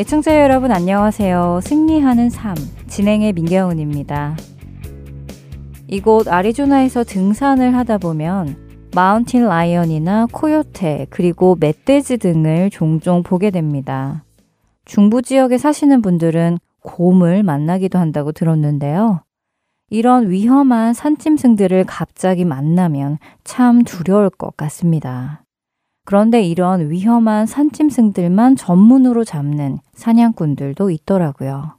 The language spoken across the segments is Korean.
애청자 여러분 안녕하세요. 승리하는 삶 진행의 민경훈입니다. 이곳 아리조나에서 등산을 하다 보면 마운틴 라이언이나 코요테 그리고 멧돼지 등을 종종 보게 됩니다. 중부 지역에 사시는 분들은 곰을 만나기도 한다고 들었는데요. 이런 위험한 산짐승들을 갑자기 만나면 참 두려울 것 같습니다. 그런데 이런 위험한 산짐승들만 전문으로 잡는 사냥꾼들도 있더라고요.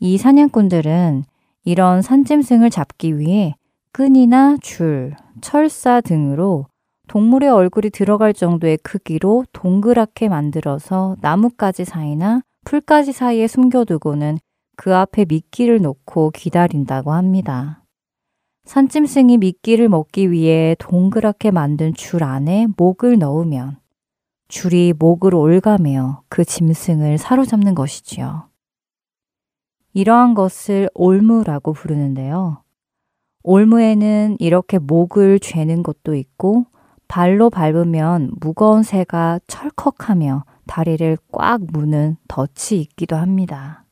이 사냥꾼들은 이런 산짐승을 잡기 위해 끈이나 줄, 철사 등으로 동물의 얼굴이 들어갈 정도의 크기로 동그랗게 만들어서 나뭇가지 사이나 풀가지 사이에 숨겨두고는 그 앞에 미끼를 놓고 기다린다고 합니다. 산짐승이 미끼를 먹기 위해 동그랗게 만든 줄 안에 목을 넣으면 줄이 목을 올가며 그 짐승을 사로잡는 것이지요. 이러한 것을 올무라고 부르는데요. 올무에는 이렇게 목을 죄는 것도 있고 발로 밟으면 무거운 새가 철컥하며 다리를 꽉 무는 덫이 있기도 합니다.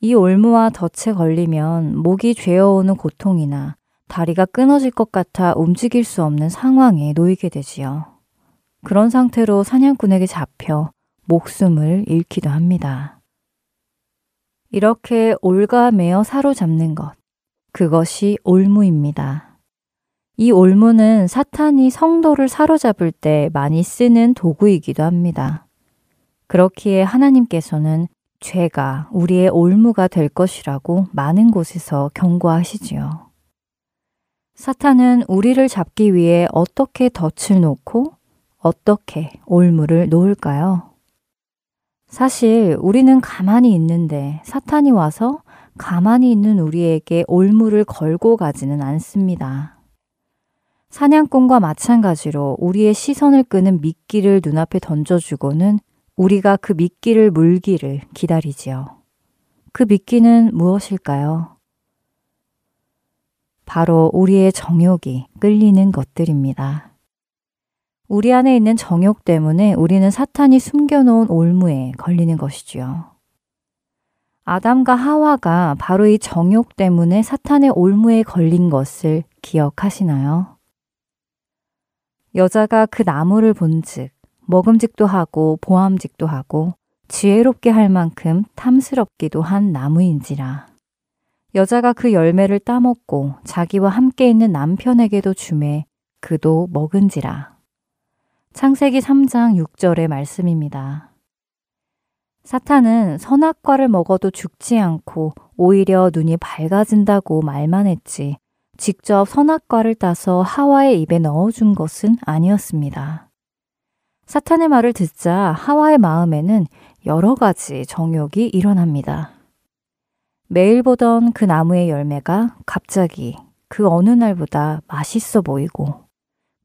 이 올무와 덫에 걸리면 목이 죄어오는 고통이나 다리가 끊어질 것 같아 움직일 수 없는 상황에 놓이게 되지요. 그런 상태로 사냥꾼에게 잡혀 목숨을 잃기도 합니다. 이렇게 올가매어 사로잡는 것, 그것이 올무입니다. 이 올무는 사탄이 성도를 사로잡을 때 많이 쓰는 도구이기도 합니다. 그렇기에 하나님께서는 죄가 우리의 올무가 될 것이라고 많은 곳에서 경고하시지요. 사탄은 우리를 잡기 위해 어떻게 덫을 놓고 어떻게 올무를 놓을까요? 사실 우리는 가만히 있는데 사탄이 와서 가만히 있는 우리에게 올무를 걸고 가지는 않습니다. 사냥꾼과 마찬가지로 우리의 시선을 끄는 미끼를 눈앞에 던져주고는 우리가 그 미끼를 물기를 기다리지요. 그 미끼는 무엇일까요? 바로 우리의 정욕이 끌리는 것들입니다. 우리 안에 있는 정욕 때문에 우리는 사탄이 숨겨놓은 올무에 걸리는 것이지요. 아담과 하와가 바로 이 정욕 때문에 사탄의 올무에 걸린 것을 기억하시나요? 여자가 그 나무를 본즉 먹음직도 하고 보암직도 하고 지혜롭게 할 만큼 탐스럽기도 한 나무인지라. 여자가 그 열매를 따먹고 자기와 함께 있는 남편에게도 주매 그도 먹은지라. 창세기 3장 6절의 말씀입니다. 사탄은 선악과를 먹어도 죽지 않고 오히려 눈이 밝아진다고 말만 했지 직접 선악과를 따서 하와의 입에 넣어준 것은 아니었습니다. 사탄의 말을 듣자 하와의 마음에는 여러 가지 정욕이 일어납니다. 매일 보던 그 나무의 열매가 갑자기 그 어느 날보다 맛있어 보이고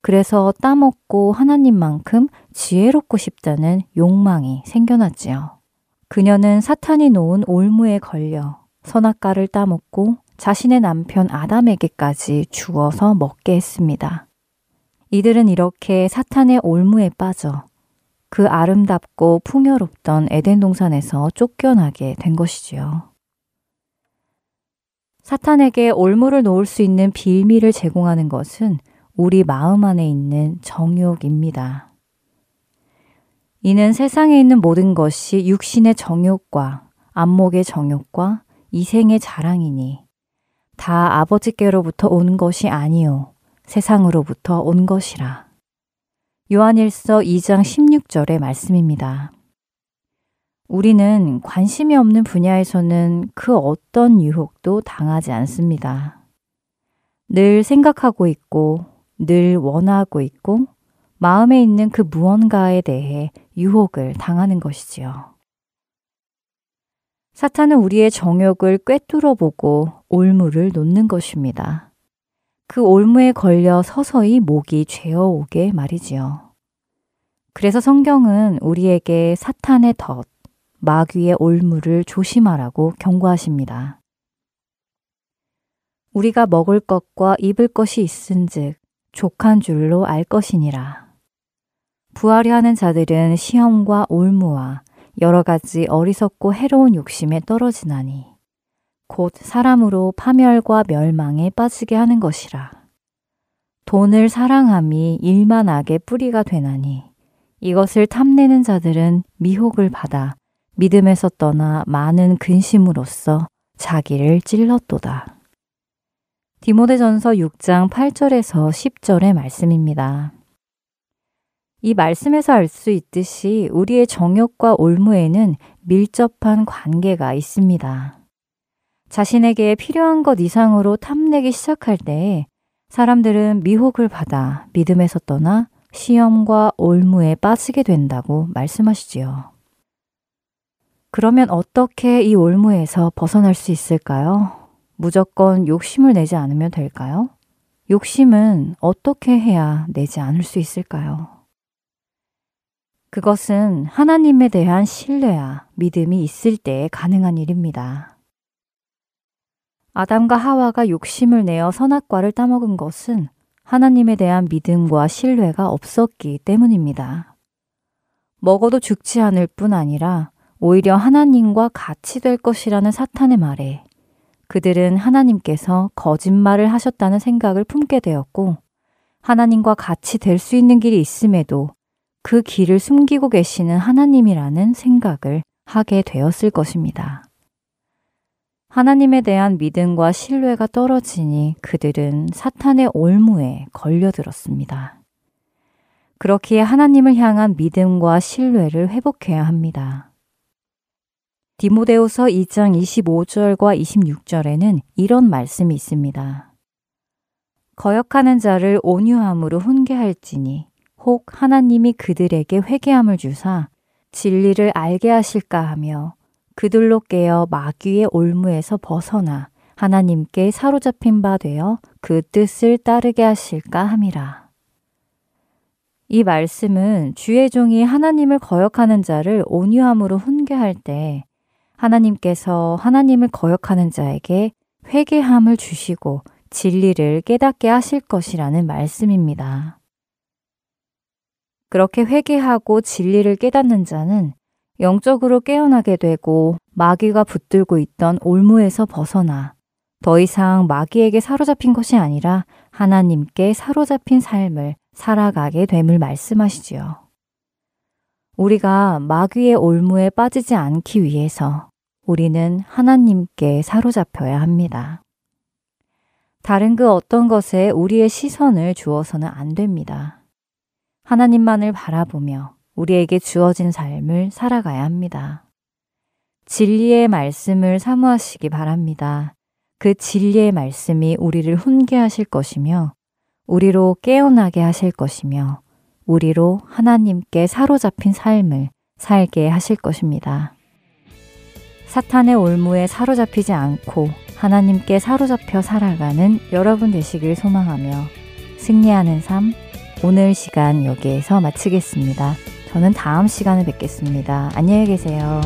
그래서 따먹고 하나님만큼 지혜롭고 싶다는 욕망이 생겨났지요. 그녀는 사탄이 놓은 올무에 걸려 선악과를 따먹고 자신의 남편 아담에게까지 주어서 먹게 했습니다. 이들은 이렇게 사탄의 올무에 빠져 그 아름답고 풍요롭던 에덴 동산에서 쫓겨나게 된 것이지요. 사탄에게 올무를 놓을 수 있는 빌미를 제공하는 것은 우리 마음 안에 있는 정욕입니다. 이는 세상에 있는 모든 것이 육신의 정욕과 안목의 정욕과 이생의 자랑이니 다 아버지께로부터 오는 것이 아니요 세상으로부터 온 것이라. 요한일서 2장 16절의 말씀입니다. 우리는 관심이 없는 분야에서는 그 어떤 유혹도 당하지 않습니다. 늘 생각하고 있고, 늘 원하고 있고, 마음에 있는 그 무언가에 대해 유혹을 당하는 것이지요. 사탄은 우리의 정욕을 꿰뚫어 보고 올무를 놓는 것입니다. 그 올무에 걸려 서서히 목이 죄어오게 말이지요. 그래서 성경은 우리에게 사탄의 덫, 마귀의 올무를 조심하라고 경고하십니다. 우리가 먹을 것과 입을 것이 있은즉 족한 줄로 알 것이니라. 부하려 하는 자들은 시험과 올무와 여러 가지 어리석고 해로운 욕심에 떨어지나니 곧 사람으로 파멸과 멸망에 빠지게 하는 것이라. 돈을 사랑함이 일만 악의 뿌리가 되나니 이것을 탐내는 자들은 미혹을 받아 믿음에서 떠나 많은 근심으로써 자기를 찔렀도다. 디모데전서 6장 8절에서 10절의 말씀입니다. 이 말씀에서 알 수 있듯이 우리의 정욕과 올무에는 밀접한 관계가 있습니다. 자신에게 필요한 것 이상으로 탐내기 시작할 때 사람들은 미혹을 받아 믿음에서 떠나 시험과 올무에 빠지게 된다고 말씀하시지요. 그러면 어떻게 이 올무에서 벗어날 수 있을까요? 무조건 욕심을 내지 않으면 될까요? 욕심은 어떻게 해야 내지 않을 수 있을까요? 그것은 하나님에 대한 신뢰와 믿음이 있을 때에 가능한 일입니다. 아담과 하와가 욕심을 내어 선악과를 따먹은 것은 하나님에 대한 믿음과 신뢰가 없었기 때문입니다. 먹어도 죽지 않을 뿐 아니라 오히려 하나님과 같이 될 것이라는 사탄의 말에 그들은 하나님께서 거짓말을 하셨다는 생각을 품게 되었고 하나님과 같이 될 수 있는 길이 있음에도 그 길을 숨기고 계시는 하나님이라는 생각을 하게 되었을 것입니다. 하나님에 대한 믿음과 신뢰가 떨어지니 그들은 사탄의 올무에 걸려들었습니다. 그렇기에 하나님을 향한 믿음과 신뢰를 회복해야 합니다. 디모데후서 2장 25절과 26절에는 이런 말씀이 있습니다. 거역하는 자를 온유함으로 훈계할지니 혹 하나님이 그들에게 회개함을 주사 진리를 알게 하실까 하며 그들로 깨어 마귀의 올무에서 벗어나 하나님께 사로잡힌 바 되어 그 뜻을 따르게 하실까 함이라. 이 말씀은 주의 종이 하나님을 거역하는 자를 온유함으로 훈계할 때 하나님께서 하나님을 거역하는 자에게 회개함을 주시고 진리를 깨닫게 하실 것이라는 말씀입니다. 그렇게 회개하고 진리를 깨닫는 자는 영적으로 깨어나게 되고 마귀가 붙들고 있던 올무에서 벗어나 더 이상 마귀에게 사로잡힌 것이 아니라 하나님께 사로잡힌 삶을 살아가게 됨을 말씀하시지요. 우리가 마귀의 올무에 빠지지 않기 위해서 우리는 하나님께 사로잡혀야 합니다. 다른 그 어떤 것에 우리의 시선을 주어서는 안 됩니다. 하나님만을 바라보며 우리에게 주어진 삶을 살아가야 합니다. 진리의 말씀을 사모하시기 바랍니다. 그 진리의 말씀이 우리를 훈계하실 것이며, 우리로 깨어나게 하실 것이며, 우리로 하나님께 사로잡힌 삶을 살게 하실 것입니다. 사탄의 올무에 사로잡히지 않고 하나님께 사로잡혀 살아가는 여러분 되시길 소망하며 승리하는 삶, 오늘 시간 여기에서 마치겠습니다. 저는 다음 시간에 뵙겠습니다. 안녕히 계세요.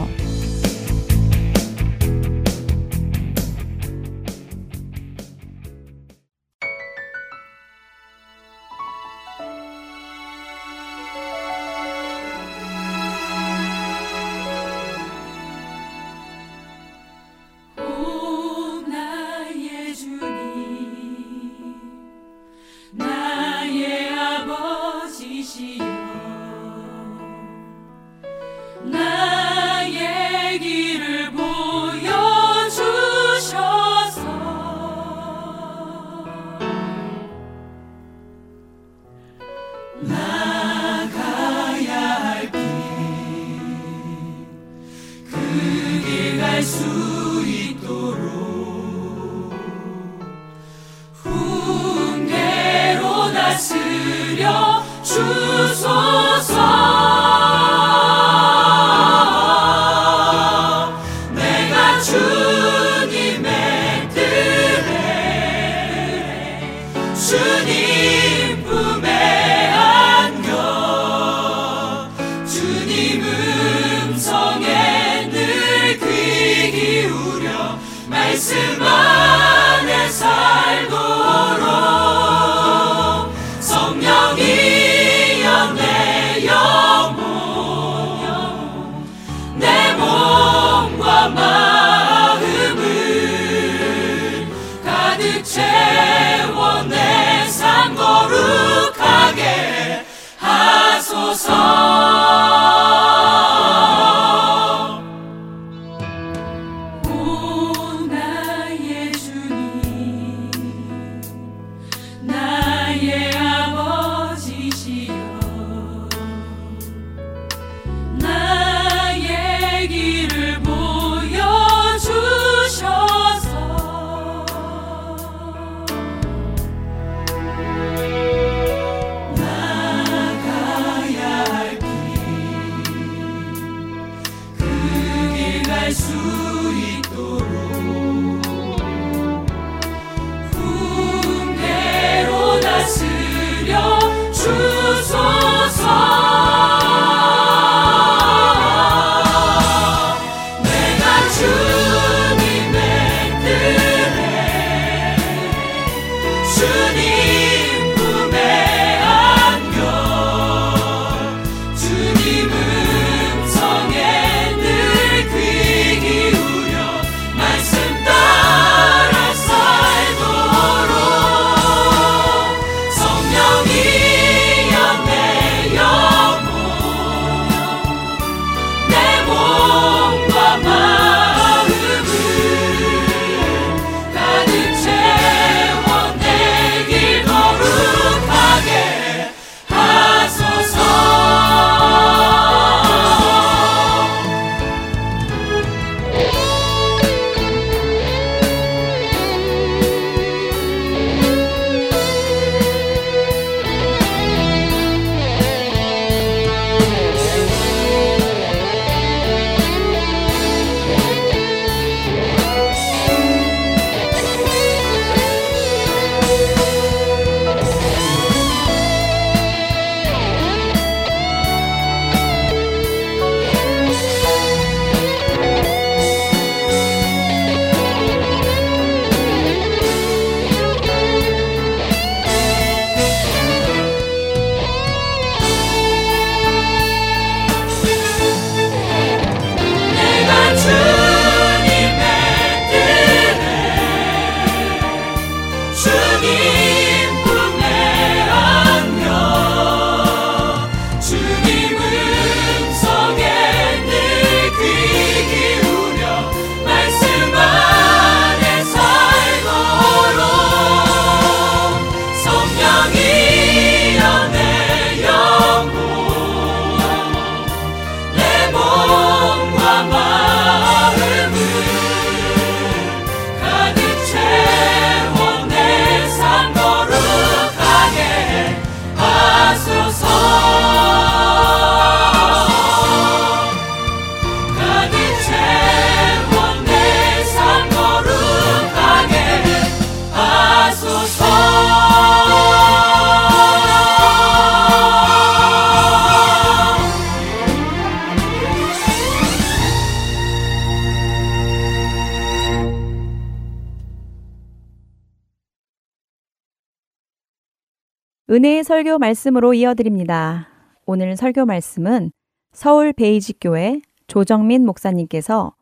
은혜의 설교 말씀으로 이어드립니다. 오늘 설교 말씀은 서울 베이직교회 조정민 목사님께서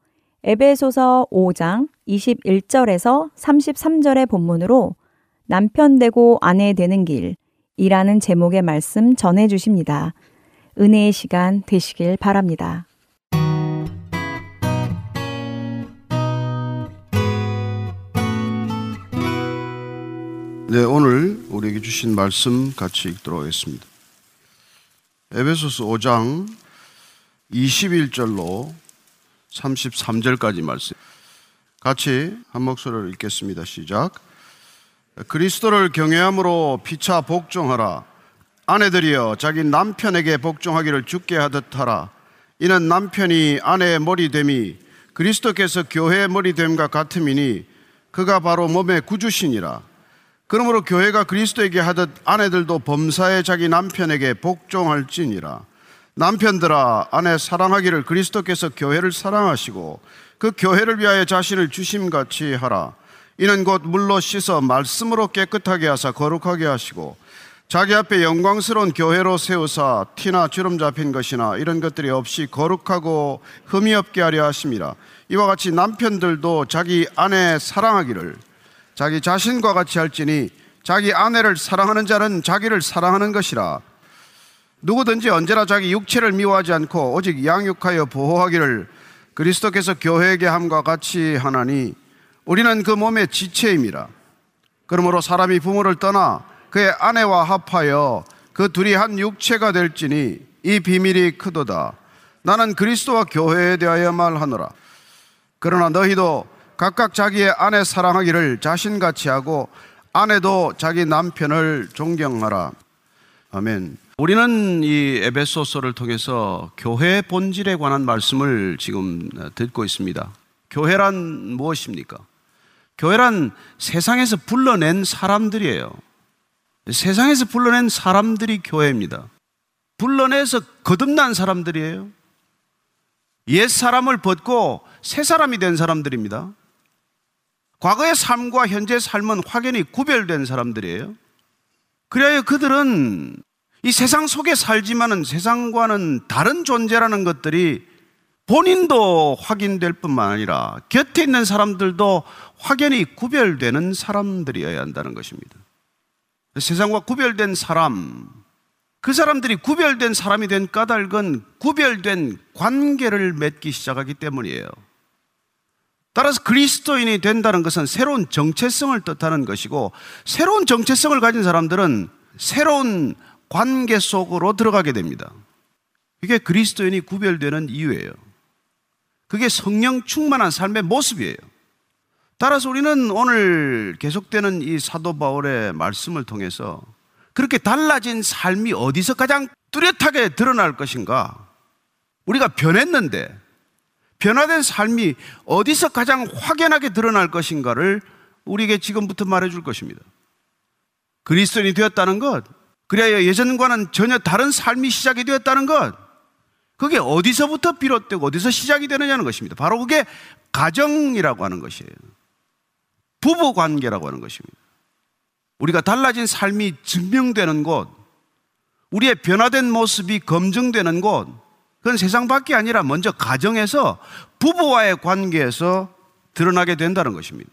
에베소서 5장 21절에서 33절의 본문으로 남편 되고 아내 되는 길이라는 제목의 말씀 전해 주십니다. 은혜의 시간 되시길 바랍니다. 네, 오늘 우리에게 주신 말씀 같이 읽도록 하겠습니다. 에베소서 5장 21절로 33절까지 말씀. 같이 한 목소리로 읽겠습니다. 시작. 그리스도를 경외함으로 피차 복종하라. 아내들이여 자기 남편에게 복종하기를 죽게 하듯 하라. 이는 남편이 아내의 머리 됨이 그리스도께서 교회의 머리 됨과 같음이니 그가 바로 몸의 구주시니라. 그러므로 교회가 그리스도에게 하듯 아내들도 범사에 자기 남편에게 복종할지니라. 남편들아 아내 사랑하기를 그리스도께서 교회를 사랑하시고 그 교회를 위하여 자신을 주심 같이 하라. 이는 곧 물로 씻어 말씀으로 깨끗하게 하사 거룩하게 하시고 자기 앞에 영광스러운 교회로 세우사 티나 주름 잡힌 것이나 이런 것들이 없이 거룩하고 흠이 없게 하려 하심이라. 이와 같이 남편들도 자기 아내 사랑하기를 자기 자신과 같이 할지니 자기 아내를 사랑하는 자는 자기를 사랑하는 것이라. 누구든지 언제나 자기 육체를 미워하지 않고 오직 양육하여 보호하기를 그리스도께서 교회에게 함과 같이 하나니 우리는 그 몸의 지체임이라. 그러므로 사람이 부모를 떠나 그의 아내와 합하여 그 둘이 한 육체가 될지니 이 비밀이 크도다. 나는 그리스도와 교회에 대하여 말하노라. 그러나 너희도 각각 자기의 아내 사랑하기를 자신같이 하고 아내도 자기 남편을 존경하라. 아멘. 우리는 이 에베소서를 통해서 교회 본질에 관한 말씀을 지금 듣고 있습니다. 교회란 무엇입니까? 교회란 세상에서 불러낸 사람들이에요. 세상에서 불러낸 사람들이 교회입니다. 불러내서 거듭난 사람들이에요. 옛 사람을 벗고 새 사람이 된 사람들입니다. 과거의 삶과 현재 삶은 확연히 구별된 사람들이에요. 그래야 그들은 이 세상 속에 살지만은 세상과는 다른 존재라는 것들이 본인도 확인될 뿐만 아니라 곁에 있는 사람들도 확연히 구별되는 사람들이어야 한다는 것입니다. 세상과 구별된 사람, 그 사람들이 구별된 사람이 된 까닭은 구별된 관계를 맺기 시작하기 때문이에요. 따라서 그리스도인이 된다는 것은 새로운 정체성을 뜻하는 것이고 새로운 정체성을 가진 사람들은 새로운 관계 속으로 들어가게 됩니다. 그게 그리스도인이 구별되는 이유예요. 그게 성령 충만한 삶의 모습이에요. 따라서 우리는 오늘 계속되는 이 사도 바울의 말씀을 통해서 그렇게 달라진 삶이 어디서 가장 뚜렷하게 드러날 것인가? 우리가 변했는데 변화된 삶이 어디서 가장 확연하게 드러날 것인가를 우리에게 지금부터 말해줄 것입니다. 그리스도인이 되었다는 것, 그래야 예전과는 전혀 다른 삶이 시작이 되었다는 것, 그게 어디서부터 비롯되고 어디서 시작이 되느냐는 것입니다. 바로 그게 가정이라고 하는 것이에요. 부부 관계라고 하는 것입니다. 우리가 달라진 삶이 증명되는 곳, 우리의 변화된 모습이 검증되는 곳, 그건 세상 밖이 아니라 먼저 가정에서 부부와의 관계에서 드러나게 된다는 것입니다.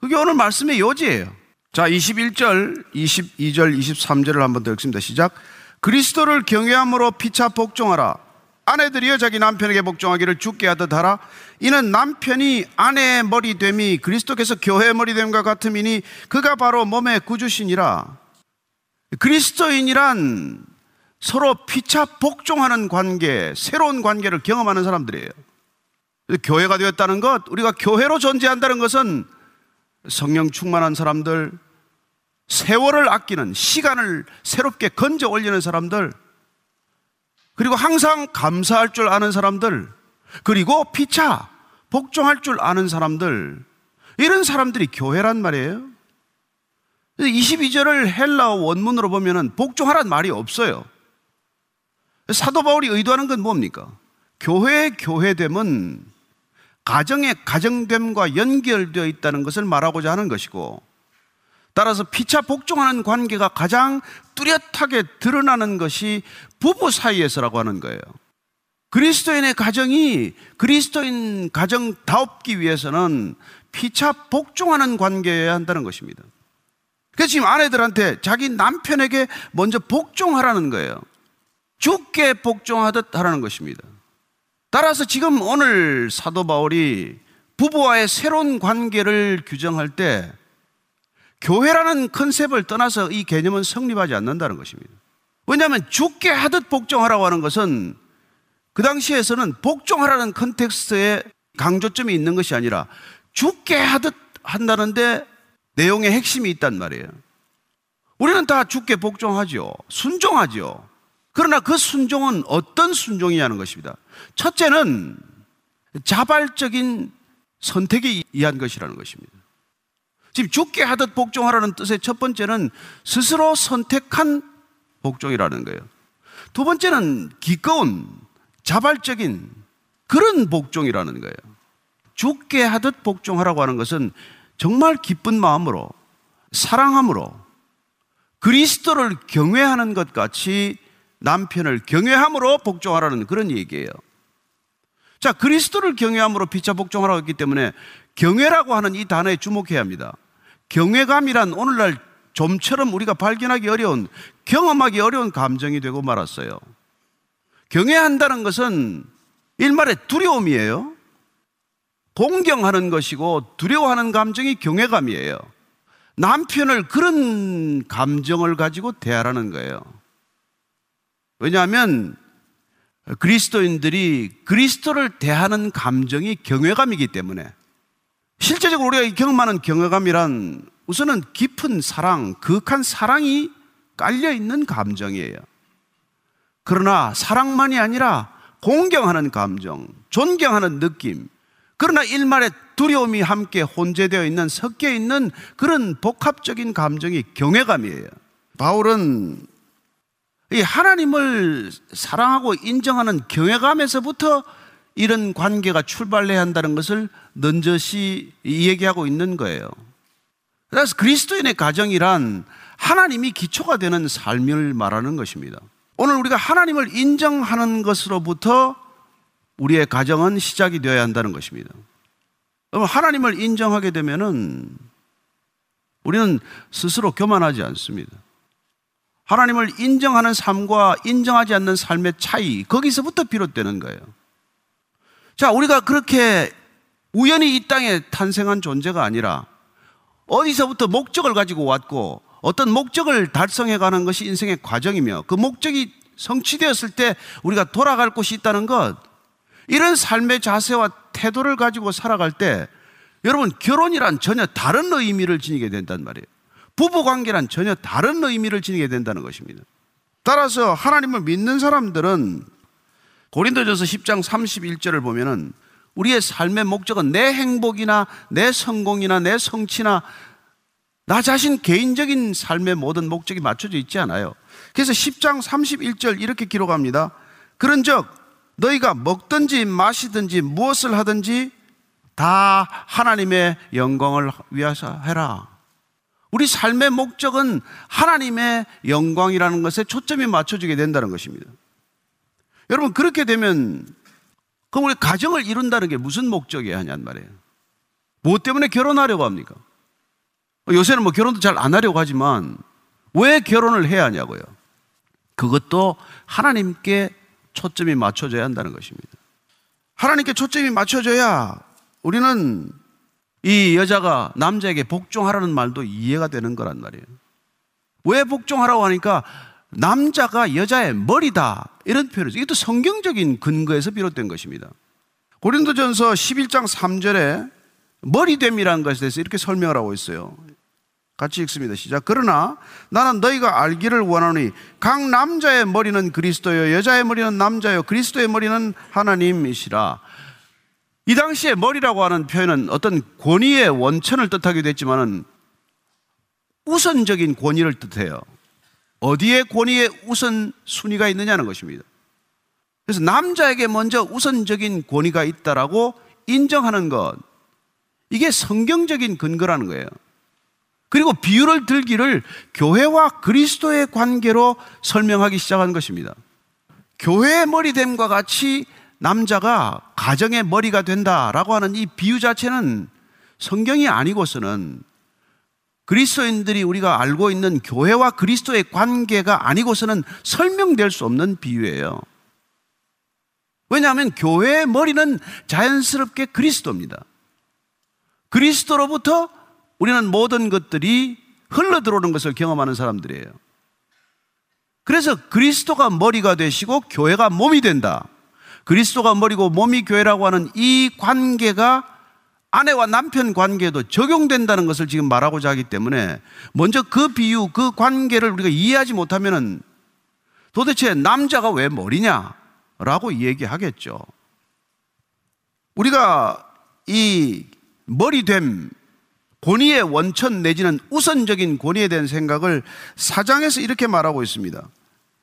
그게 오늘 말씀의 요지예요. 자, 21절, 22절, 23절을 한번 더 읽습니다. 시작. 그리스도를 경외함으로 피차 복종하라. 아내들이여 자기 남편에게 복종하기를 죽게 하듯 하라. 이는 남편이 아내의 머리 됨이 그리스도께서 교회의 머리 됨과 같음이니 그가 바로 몸의 구주시니라. 그리스도인이란 서로 피차 복종하는 관계, 새로운 관계를 경험하는 사람들이에요. 교회가 되었다는 것, 우리가 교회로 존재한다는 것은 성령 충만한 사람들, 세월을 아끼는 시간을 새롭게 건져 올리는 사람들, 그리고 항상 감사할 줄 아는 사람들, 그리고 피차 복종할 줄 아는 사람들, 이런 사람들이 교회란 말이에요. 22절을 헬라어 원문으로 보면은 복종하란 말이 없어요. 사도 바울이 의도하는 건 뭡니까? 교회의 교회됨은 가정의 가정됨과 연결되어 있다는 것을 말하고자 하는 것이고 따라서 피차 복종하는 관계가 가장 뚜렷하게 드러나는 것이 부부 사이에서라고 하는 거예요. 그리스도인의 가정이 그리스도인 가정다웁기 위해서는 피차 복종하는 관계여야 한다는 것입니다. 그래서 지금 아내들한테 자기 남편에게 먼저 복종하라는 거예요. 죽게 복종하듯 하라는 것입니다. 따라서 지금 오늘 사도 바울이 부부와의 새로운 관계를 규정할 때 교회라는 컨셉을 떠나서 이 개념은 성립하지 않는다는 것입니다. 왜냐하면 주께 하듯 복종하라고 하는 것은 그 당시에서는 복종하라는 context에 강조점이 있는 것이 아니라 주께 하듯 한다는데 내용의 핵심이 있단 말이에요. 우리는 다 주께 복종하죠. 순종하죠. 그러나 그 순종은 어떤 순종이냐는 것입니다. 첫째는 자발적인 선택에 의한 것이라는 것입니다. 지금 죽게 하듯 복종하라는 뜻의 첫 번째는 스스로 선택한 복종이라는 거예요. 두 번째는 기꺼운 자발적인 그런 복종이라는 거예요. 죽게 하듯 복종하라고 하는 것은 정말 기쁜 마음으로 사랑함으로 그리스도를 경외하는 것 같이 남편을 경외함으로 복종하라는 그런 얘기예요. 자, 그리스도를 경외함으로 피차 복종하라고 했기 때문에 경외라고 하는 이 단어에 주목해야 합니다. 경외감이란 오늘날 좀처럼 우리가 발견하기 어려운, 경험하기 어려운 감정이 되고 말았어요. 경외한다는 것은 일말의 두려움이에요. 공경하는 것이고 두려워하는 감정이 경외감이에요. 남편을 그런 감정을 가지고 대하라는 거예요. 왜냐하면 그리스도인들이 그리스도를 대하는 감정이 경외감이기 때문에 실제적으로 우리가 경험하는 경외감이란 우선은 깊은 사랑, 그윽한 사랑이 깔려 있는 감정이에요. 그러나 사랑만이 아니라 공경하는 감정, 존경하는 느낌, 그러나 일말의 두려움이 함께 혼재되어 있는 섞여 있는 그런 복합적인 감정이 경외감이에요. 바울은 이 하나님을 사랑하고 인정하는 경외감에서부터 이런 관계가 출발해야 한다는 것을 넌저시 얘기하고 있는 거예요. 그래서 그리스도인의 가정이란 하나님이 기초가 되는 삶을 말하는 것입니다. 오늘 우리가 하나님을 인정하는 것으로부터 우리의 가정은 시작이 되어야 한다는 것입니다. 그럼 하나님을 인정하게 되면은 우리는 스스로 교만하지 않습니다. 하나님을 인정하는 삶과 인정하지 않는 삶의 차이, 거기서부터 비롯되는 거예요. 자, 우리가 그렇게 우연히 이 땅에 탄생한 존재가 아니라 어디서부터 목적을 가지고 왔고 어떤 목적을 달성해 가는 것이 인생의 과정이며 그 목적이 성취되었을 때 우리가 돌아갈 곳이 있다는 것, 이런 삶의 자세와 태도를 가지고 살아갈 때 여러분 결혼이란 전혀 다른 의미를 지니게 된단 말이에요. 부부 관계란 전혀 다른 의미를 지니게 된다는 것입니다. 따라서 하나님을 믿는 사람들은 고린도전서 10장 31절을 보면은 우리의 삶의 목적은 내 행복이나 내 성공이나 내 성취나 나 자신 개인적인 삶의 모든 목적이 맞춰져 있지 않아요. 그래서 10장 31절 이렇게 기록합니다. 그런즉 너희가 먹든지 마시든지 무엇을 하든지 다 하나님의 영광을 위해서 해라. 우리 삶의 목적은 하나님의 영광이라는 것에 초점이 맞춰지게 된다는 것입니다. 여러분, 그렇게 되면, 그럼 우리 가정을 이룬다는 게 무슨 목적이야 하냔 말이에요. 무엇 때문에 결혼하려고 합니까? 요새는 뭐 결혼도 잘 안 하려고 하지만, 왜 결혼을 해야 하냐고요? 그것도 하나님께 초점이 맞춰져야 한다는 것입니다. 하나님께 초점이 맞춰져야 우리는 이 여자가 남자에게 복종하라는 말도 이해가 되는 거란 말이에요. 왜 복종하라고 하니까 남자가 여자의 머리다. 이런 표현이죠. 이것도 성경적인 근거에서 비롯된 것입니다. 고린도전서 11장 3절에 머리됨이라는 것에 대해서 이렇게 설명을 하고 있어요. 같이 읽습니다. 시작. 그러나 나는 너희가 알기를 원하노니 각 남자의 머리는 그리스도요 여자의 머리는 남자요 그리스도의 머리는 하나님이시라. 이 당시에 머리라고 하는 표현은 어떤 권위의 원천을 뜻하기도 했지만은 우선적인 권위를 뜻해요. 어디에 권위의 우선 순위가 있느냐는 것입니다. 그래서 남자에게 먼저 우선적인 권위가 있다라고 인정하는 것. 이게 성경적인 근거라는 거예요. 그리고 비유를 들기를 교회와 그리스도의 관계로 설명하기 시작한 것입니다. 교회의 머리됨과 같이 남자가 가정의 머리가 된다라고 하는 이 비유 자체는 성경이 아니고서는 그리스도인들이 우리가 알고 있는 교회와 그리스도의 관계가 아니고서는 설명될 수 없는 비유예요. 왜냐하면 교회의 머리는 자연스럽게 그리스도입니다. 그리스도로부터 우리는 모든 것들이 흘러 들어오는 것을 경험하는 사람들이에요. 그래서 그리스도가 머리가 되시고 교회가 몸이 된다. 그리스도가 머리고 몸이 교회라고 하는 이 관계가 아내와 남편 관계도 적용된다는 것을 지금 말하고자 하기 때문에 먼저 그 비유, 그 관계를 우리가 이해하지 못하면은 도대체 남자가 왜 머리냐 라고 얘기하겠죠. 우리가 이 머리됨 권위의 원천 내지는 우선적인 권위에 대한 생각을 사장에서 이렇게 말하고 있습니다.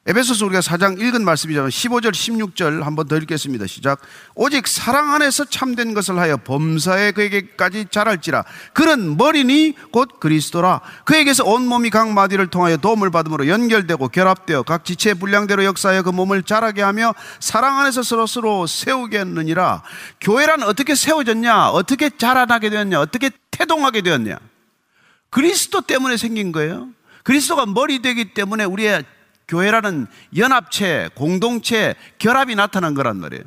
에베소서 우리가 사장 읽은 말씀이잖아요. 15절, 16절 한번 더 읽겠습니다. 시작. 오직 사랑 안에서 참된 것을 하여 범사에 그에게까지 자랄지라. 그는 머리니 곧 그리스도라. 그에게서 온 몸이 각 마디를 통하여 도움을 받음으로 연결되고 결합되어 각 지체의 분량대로 역사하여 그 몸을 자라게 하며 사랑 안에서 서로 서로 세우게 했느니라. 교회란 어떻게 세워졌냐? 어떻게 자라나게 되었냐? 어떻게 태동하게 되었냐? 그리스도 때문에 생긴 거예요. 그리스도가 머리 되기 때문에 우리의 교회라는 연합체, 공동체, 결합이 나타난 거란 말이에요.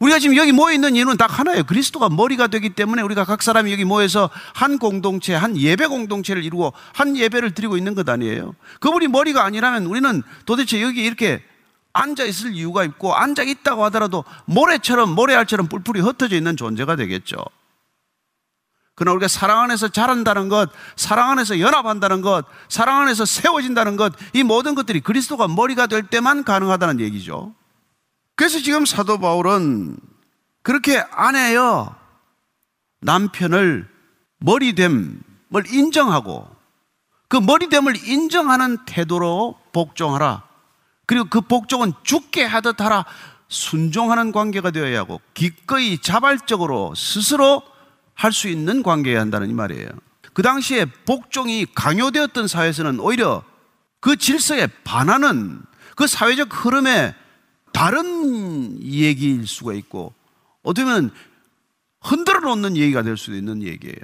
우리가 지금 여기 모여 있는 이유는 딱 하나예요. 그리스도가 머리가 되기 때문에 우리가 각 사람이 여기 모여서 한 공동체, 한 예배 공동체를 이루고 한 예배를 드리고 있는 것 아니에요. 그분이 머리가 아니라면 우리는 도대체 여기 이렇게 앉아 있을 이유가 있고 앉아 있다고 하더라도 모래처럼 모래알처럼 뿔뿔이 흩어져 있는 존재가 되겠죠. 그러나 우리가 사랑 안에서 자란다는 것, 사랑 안에서 연합한다는 것, 사랑 안에서 세워진다는 것, 이 모든 것들이 그리스도가 머리가 될 때만 가능하다는 얘기죠. 그래서 지금 사도 바울은 그렇게 아내여 남편을 머리됨을 인정하고 그 머리됨을 인정하는 태도로 복종하라. 그리고 그 복종은 죽게 하듯 하라. 순종하는 관계가 되어야 하고 기꺼이 자발적으로 스스로 할 수 있는 관계여야 한다는 이 말이에요. 그 당시에 복종이 강요되었던 사회에서는 오히려 그 질서에 반하는 그 사회적 흐름에 다른 얘기일 수가 있고 어떻게 보면 흔들어 놓는 얘기가 될 수도 있는 얘기예요.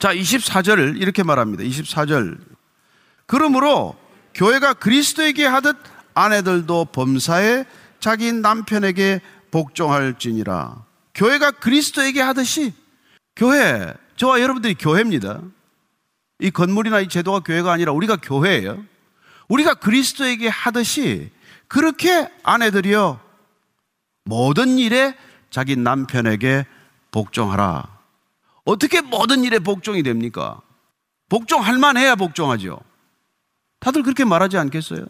자, 24절 이렇게 말합니다. 24절. 그러므로 교회가 그리스도에게 하듯 아내들도 범사에 자기 남편에게 복종할지니라. 교회가 그리스도에게 하듯이 교회, 저와 여러분들이 교회입니다. 이 건물이나 이 제도가 교회가 아니라 우리가 교회예요. 우리가 그리스도에게 하듯이 그렇게 아내들이요 모든 일에 자기 남편에게 복종하라. 어떻게 모든 일에 복종이 됩니까? 복종할 만해야 복종하죠. 다들 그렇게 말하지 않겠어요?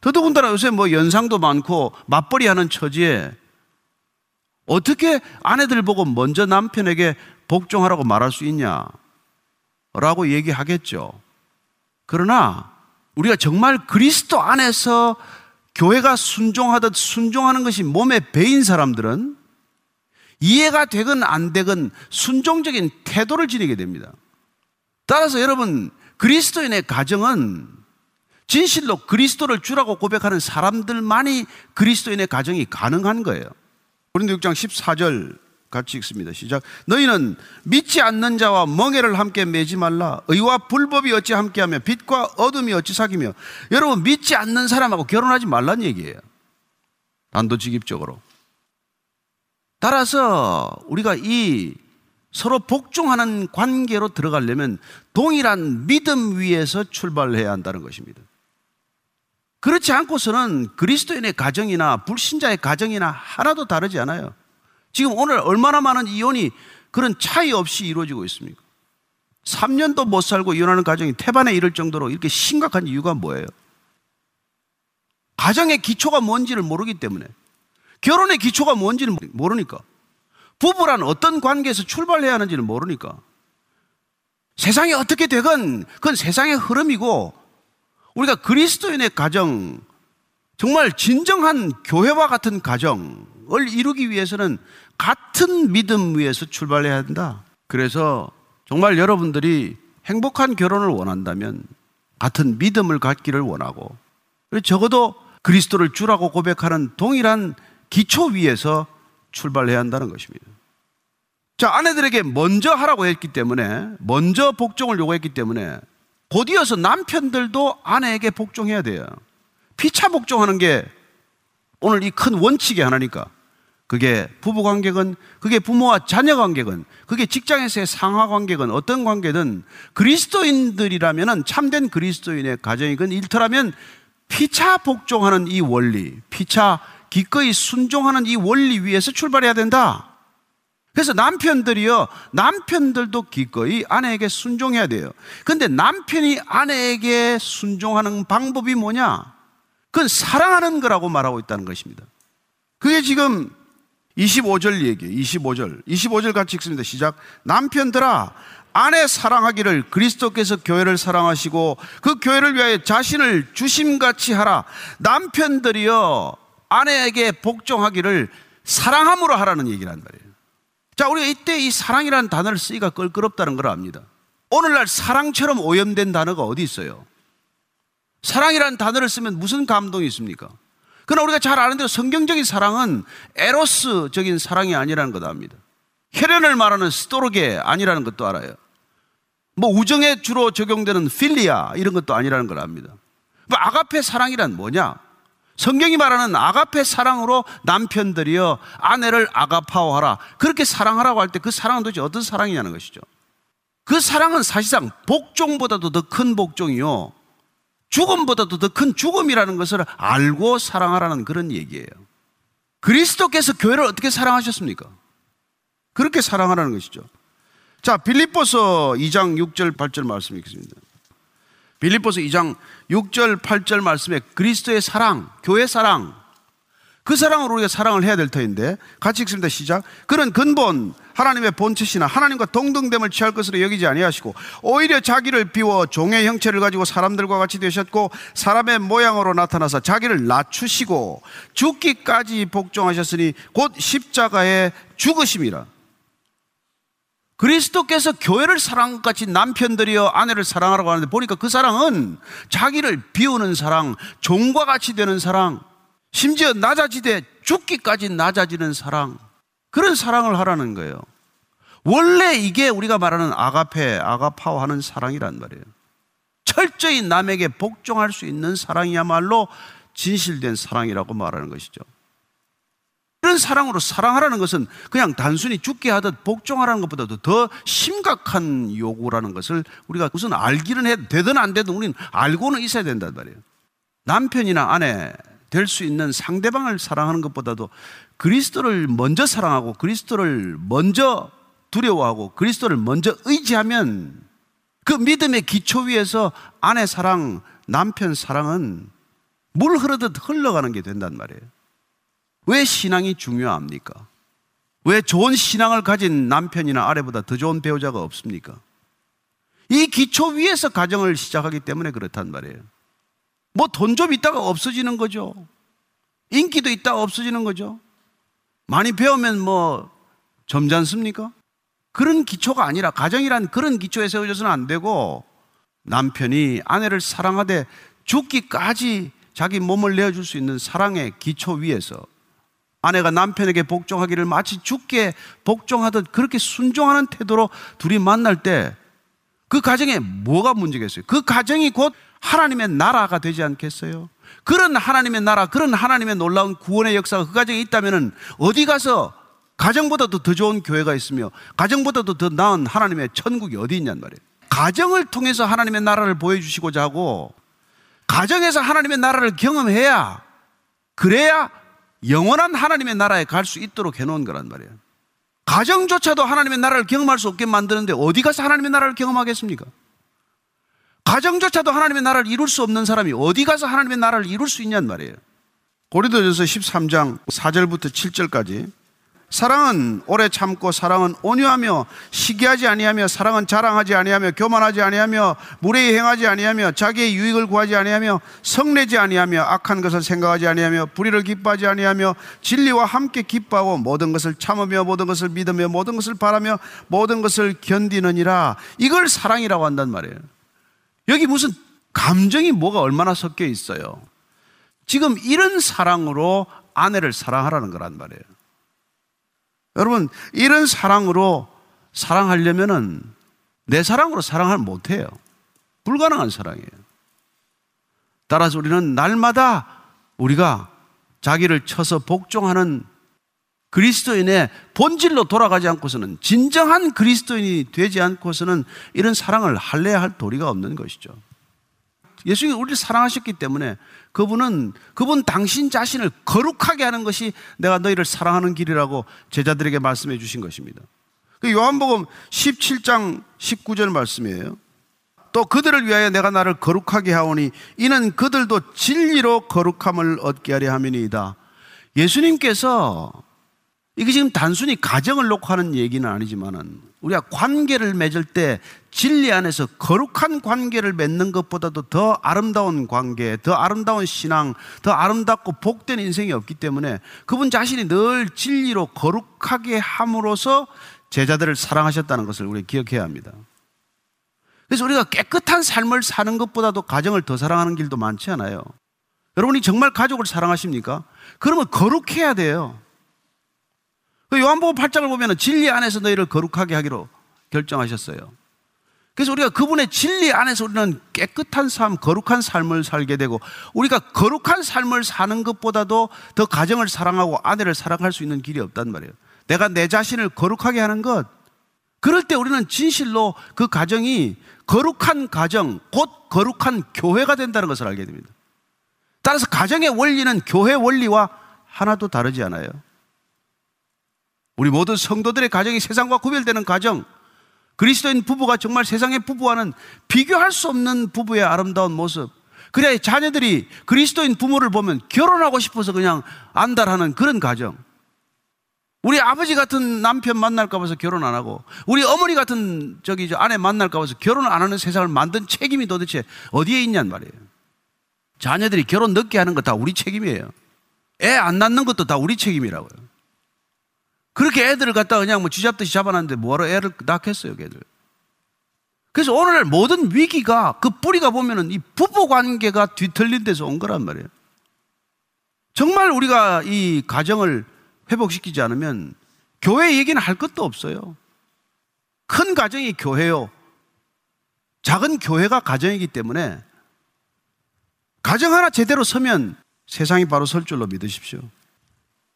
더더군다나 요새 뭐 연상도 많고 맞벌이 하는 처지에 어떻게 아내들 보고 먼저 남편에게 복종하라고 말할 수 있냐? 라고 얘기하겠죠. 그러나 우리가 정말 그리스도 안에서 교회가 순종하듯 순종하는 것이 몸에 배인 사람들은 이해가 되건 안 되건 순종적인 태도를 지니게 됩니다. 따라서 여러분, 그리스도인의 가정은 진실로 그리스도를 주라고 고백하는 사람들만이 그리스도인의 가정이 가능한 거예요. 고린도 6장 14절 같이 읽습니다. 시작. 너희는 믿지 않는 자와 멍해를 함께 매지 말라. 의와 불법이 어찌 함께하며 빛과 어둠이 어찌 사귀며. 여러분 믿지 않는 사람하고 결혼하지 말란 얘기예요. 단도직입적으로. 따라서 우리가 이 서로 복종하는 관계로 들어가려면 동일한 믿음 위에서 출발해야 한다는 것입니다. 그렇지 않고서는 그리스도인의 가정이나 불신자의 가정이나 하나도 다르지 않아요. 지금 오늘 얼마나 많은 이혼이 그런 차이 없이 이루어지고 있습니까? 3년도 못 살고 이혼하는 가정이 태반에 이를 정도로 이렇게 심각한 이유가 뭐예요? 가정의 기초가 뭔지를 모르기 때문에 결혼의 기초가 뭔지를 모르니까 부부란 어떤 관계에서 출발해야 하는지를 모르니까 세상이 어떻게 되건 그건 세상의 흐름이고 우리가 그리스도인의 가정 정말 진정한 교회와 같은 가정 을 이루기 위해서는 같은 믿음 위에서 출발해야 한다. 그래서 정말 여러분들이 행복한 결혼을 원한다면 같은 믿음을 갖기를 원하고 적어도 그리스도를 주라고 고백하는 동일한 기초 위에서 출발해야 한다는 것입니다. 자, 아내들에게 먼저 하라고 했기 때문에, 먼저 복종을 요구했기 때문에, 곧이어서 남편들도 아내에게 복종해야 돼요. 피차 복종하는 게 오늘 이 큰 원칙이 하나니까. 그게 부부 관계건, 그게 부모와 자녀 관계건, 그게 직장에서의 상하 관계건, 어떤 관계든 그리스도인들이라면 참된 그리스도인의 가정이건 일터라면 피차 복종하는 이 원리, 피차 기꺼이 순종하는 이 원리 위에서 출발해야 된다. 그래서 남편들이요, 남편들도 기꺼이 아내에게 순종해야 돼요. 근데 남편이 아내에게 순종하는 방법이 뭐냐? 그건 사랑하는 거라고 말하고 있다는 것입니다. 그게 지금 25절 얘기예요. 25절. 25절 같이 읽습니다. 시작. 남편들아, 아내 사랑하기를 그리스도께서 교회를 사랑하시고 그 교회를 위하여 자신을 주심같이 하라. 남편들이요, 아내에게 복종하기를 사랑함으로 하라는 얘기란 말이에요. 자, 우리가 이때 이 사랑이라는 단어를 쓰기가 껄끄럽다는 걸 압니다. 오늘날 사랑처럼 오염된 단어가 어디 있어요? 사랑이라는 단어를 쓰면 무슨 감동이 있습니까? 그러나 우리가 잘 아는 대로 성경적인 사랑은 에로스적인 사랑이 아니라는 것도 압니다. 혈연을 말하는 스토르게 아니라는 것도 알아요. 뭐 우정에 주로 적용되는 필리아 이런 것도 아니라는 걸 압니다. 뭐 아가페 사랑이란 뭐냐? 성경이 말하는 아가페 사랑으로 남편들이여 아내를 아가파워하라. 그렇게 사랑하라고 할 때 그 사랑은 도대체 어떤 사랑이냐는 것이죠. 그 사랑은 사실상 복종보다도 더 큰 복종이요. 죽음보다도 더 큰 죽음이라는 것을 알고 사랑하라는 그런 얘기예요. 그리스도께서 교회를 어떻게 사랑하셨습니까? 그렇게 사랑하라는 것이죠. 자, 빌립보서 2장 6절 8절 말씀 읽겠습니다. 빌립보서 2장 6절 8절 말씀에 그리스도의 사랑, 교회 사랑, 그 사랑으로 우리가 사랑을 해야 될 터인데 같이 읽습니다. 시작. 그런 근본 하나님의 본체시나 하나님과 동등됨을 취할 것으로 여기지 아니하시고 오히려 자기를 비워 종의 형체를 가지고 사람들과 같이 되셨고 사람의 모양으로 나타나서 자기를 낮추시고 죽기까지 복종하셨으니 곧 십자가에 죽으심이라. 그리스도께서 교회를 사랑같이 남편들이여 아내를 사랑하라고 하는데 보니까 그 사랑은 자기를 비우는 사랑, 종과 같이 되는 사랑, 심지어 낮아지되 죽기까지 낮아지는 사랑, 그런 사랑을 하라는 거예요. 원래 이게 우리가 말하는 아가페, 아가파워 하는 사랑이란 말이에요. 철저히 남에게 복종할 수 있는 사랑이야말로 진실된 사랑이라고 말하는 것이죠. 이런 사랑으로 사랑하라는 것은 그냥 단순히 죽게 하듯 복종하라는 것보다도 더 심각한 요구라는 것을 우리가 우선 알기는 해 되든 안 되든 우리는 알고는 있어야 된단 말이에요. 남편이나 아내 될 수 있는 상대방을 사랑하는 것보다도 그리스도를 먼저 사랑하고 그리스도를 먼저 두려워하고 그리스도를 먼저 의지하면 그 믿음의 기초 위에서 아내 사랑, 남편 사랑은 물 흐르듯 흘러가는 게 된단 말이에요. 왜 신앙이 중요합니까? 왜 좋은 신앙을 가진 남편이나 아내보다 더 좋은 배우자가 없습니까? 이 기초 위에서 가정을 시작하기 때문에 그렇단 말이에요. 뭐 돈 좀 있다가 없어지는 거죠. 인기도 있다가 없어지는 거죠. 많이 배우면 뭐 점잖습니까? 그런 기초가 아니라 가정이란 그런 기초에 세워져서는 안 되고 남편이 아내를 사랑하되 죽기까지 자기 몸을 내어줄 수 있는 사랑의 기초 위에서 아내가 남편에게 복종하기를 마치 죽게 복종하듯 그렇게 순종하는 태도로 둘이 만날 때 그 가정에 뭐가 문제겠어요? 그 가정이 곧 하나님의 나라가 되지 않겠어요? 그런 하나님의 나라, 그런 하나님의 놀라운 구원의 역사가 그 가정에 있다면 어디 가서 가정보다도 더 좋은 교회가 있으며 가정보다도 더 나은 하나님의 천국이 어디 있냔 말이에요. 가정을 통해서 하나님의 나라를 보여주시고자 하고 가정에서 하나님의 나라를 경험해야 그래야 영원한 하나님의 나라에 갈 수 있도록 해놓은 거란 말이에요. 가정조차도 하나님의 나라를 경험할 수 없게 만드는데 어디 가서 하나님의 나라를 경험하겠습니까? 가정조차도 하나님의 나라를 이룰 수 없는 사람이 어디 가서 하나님의 나라를 이룰 수 있냔 말이에요. 고린도전서 13장 4절부터 7절까지 사랑은 오래 참고 사랑은 온유하며 시기하지 아니하며 사랑은 자랑하지 아니하며 교만하지 아니하며 무례히 행하지 아니하며 자기의 유익을 구하지 아니하며 성내지 아니하며 악한 것을 생각하지 아니하며 불의를 기뻐하지 아니하며 진리와 함께 기뻐하고 모든 것을 참으며 모든 것을 믿으며 모든 것을 바라며 모든 것을 견디느니라 이걸 사랑이라고 한단 말이에요. 여기 무슨 감정이 뭐가 얼마나 섞여 있어요. 지금 이런 사랑으로 아내를 사랑하라는 거란 말이에요. 여러분, 이런 사랑으로 사랑하려면은 내 사랑으로 사랑을 못해요. 불가능한 사랑이에요. 따라서 우리는 날마다 우리가 자기를 쳐서 복종하는 그리스도인의 본질로 돌아가지 않고서는 진정한 그리스도인이 되지 않고서는 이런 사랑을 할래야 할 도리가 없는 것이죠. 예수님이 우리를 사랑하셨기 때문에 그분은 그분 당신 자신을 거룩하게 하는 것이 내가 너희를 사랑하는 길이라고 제자들에게 말씀해 주신 것입니다. 그 요한복음 17장 19절 말씀이에요. 또 그들을 위하여 내가 나를 거룩하게 하오니 이는 그들도 진리로 거룩함을 얻게 하려 함이니이다. 예수님께서 이게 지금 단순히 가정을 놓고 하는 얘기는 아니지만은 우리가 관계를 맺을 때 진리 안에서 거룩한 관계를 맺는 것보다도 더 아름다운 관계, 더 아름다운 신앙, 더 아름답고 복된 인생이 없기 때문에 그분 자신이 늘 진리로 거룩하게 함으로써 제자들을 사랑하셨다는 것을 우리 기억해야 합니다. 그래서 우리가 깨끗한 삶을 사는 것보다도 가정을 더 사랑하는 길도 많지 않아요. 여러분이 정말 가족을 사랑하십니까? 그러면 거룩해야 돼요. 그 요한복음 8장을 보면 진리 안에서 너희를 거룩하게 하기로 결정하셨어요. 그래서 우리가 그분의 진리 안에서 우리는 깨끗한 삶, 거룩한 삶을 살게 되고 우리가 거룩한 삶을 사는 것보다도 더 가정을 사랑하고 아내를 사랑할 수 있는 길이 없단 말이에요. 내가 내 자신을 거룩하게 하는 것. 그럴 때 우리는 진실로 그 가정이 거룩한 가정, 곧 거룩한 교회가 된다는 것을 알게 됩니다. 따라서 가정의 원리는 교회 원리와 하나도 다르지 않아요. 우리 모든 성도들의 가정이 세상과 구별되는 가정, 그리스도인 부부가 정말 세상의 부부와는 비교할 수 없는 부부의 아름다운 모습. 그래야 자녀들이 그리스도인 부모를 보면 결혼하고 싶어서 그냥 안달하는 그런 가정. 우리 아버지 같은 남편 만날까 봐서 결혼 안 하고, 우리 어머니 같은 저기 저 아내 만날까 봐서 결혼 안 하는 세상을 만든 책임이 도대체 어디에 있냔 말이에요. 자녀들이 결혼 늦게 하는 거 다 우리 책임이에요. 애 안 낳는 것도 다 우리 책임이라고요. 그렇게 애들을 갖다 그냥 뭐 쥐잡듯이 잡아놨는데 뭐하러 애를 낳겠어요, 걔들. 그래서 오늘날 모든 위기가 그 뿌리가 보면은 이 부부 관계가 뒤틀린 데서 온 거란 말이에요. 정말 우리가 이 가정을 회복시키지 않으면 교회 얘기는 할 것도 없어요. 큰 가정이 교회요. 작은 교회가 가정이기 때문에 가정 하나 제대로 서면 세상이 바로 설 줄로 믿으십시오.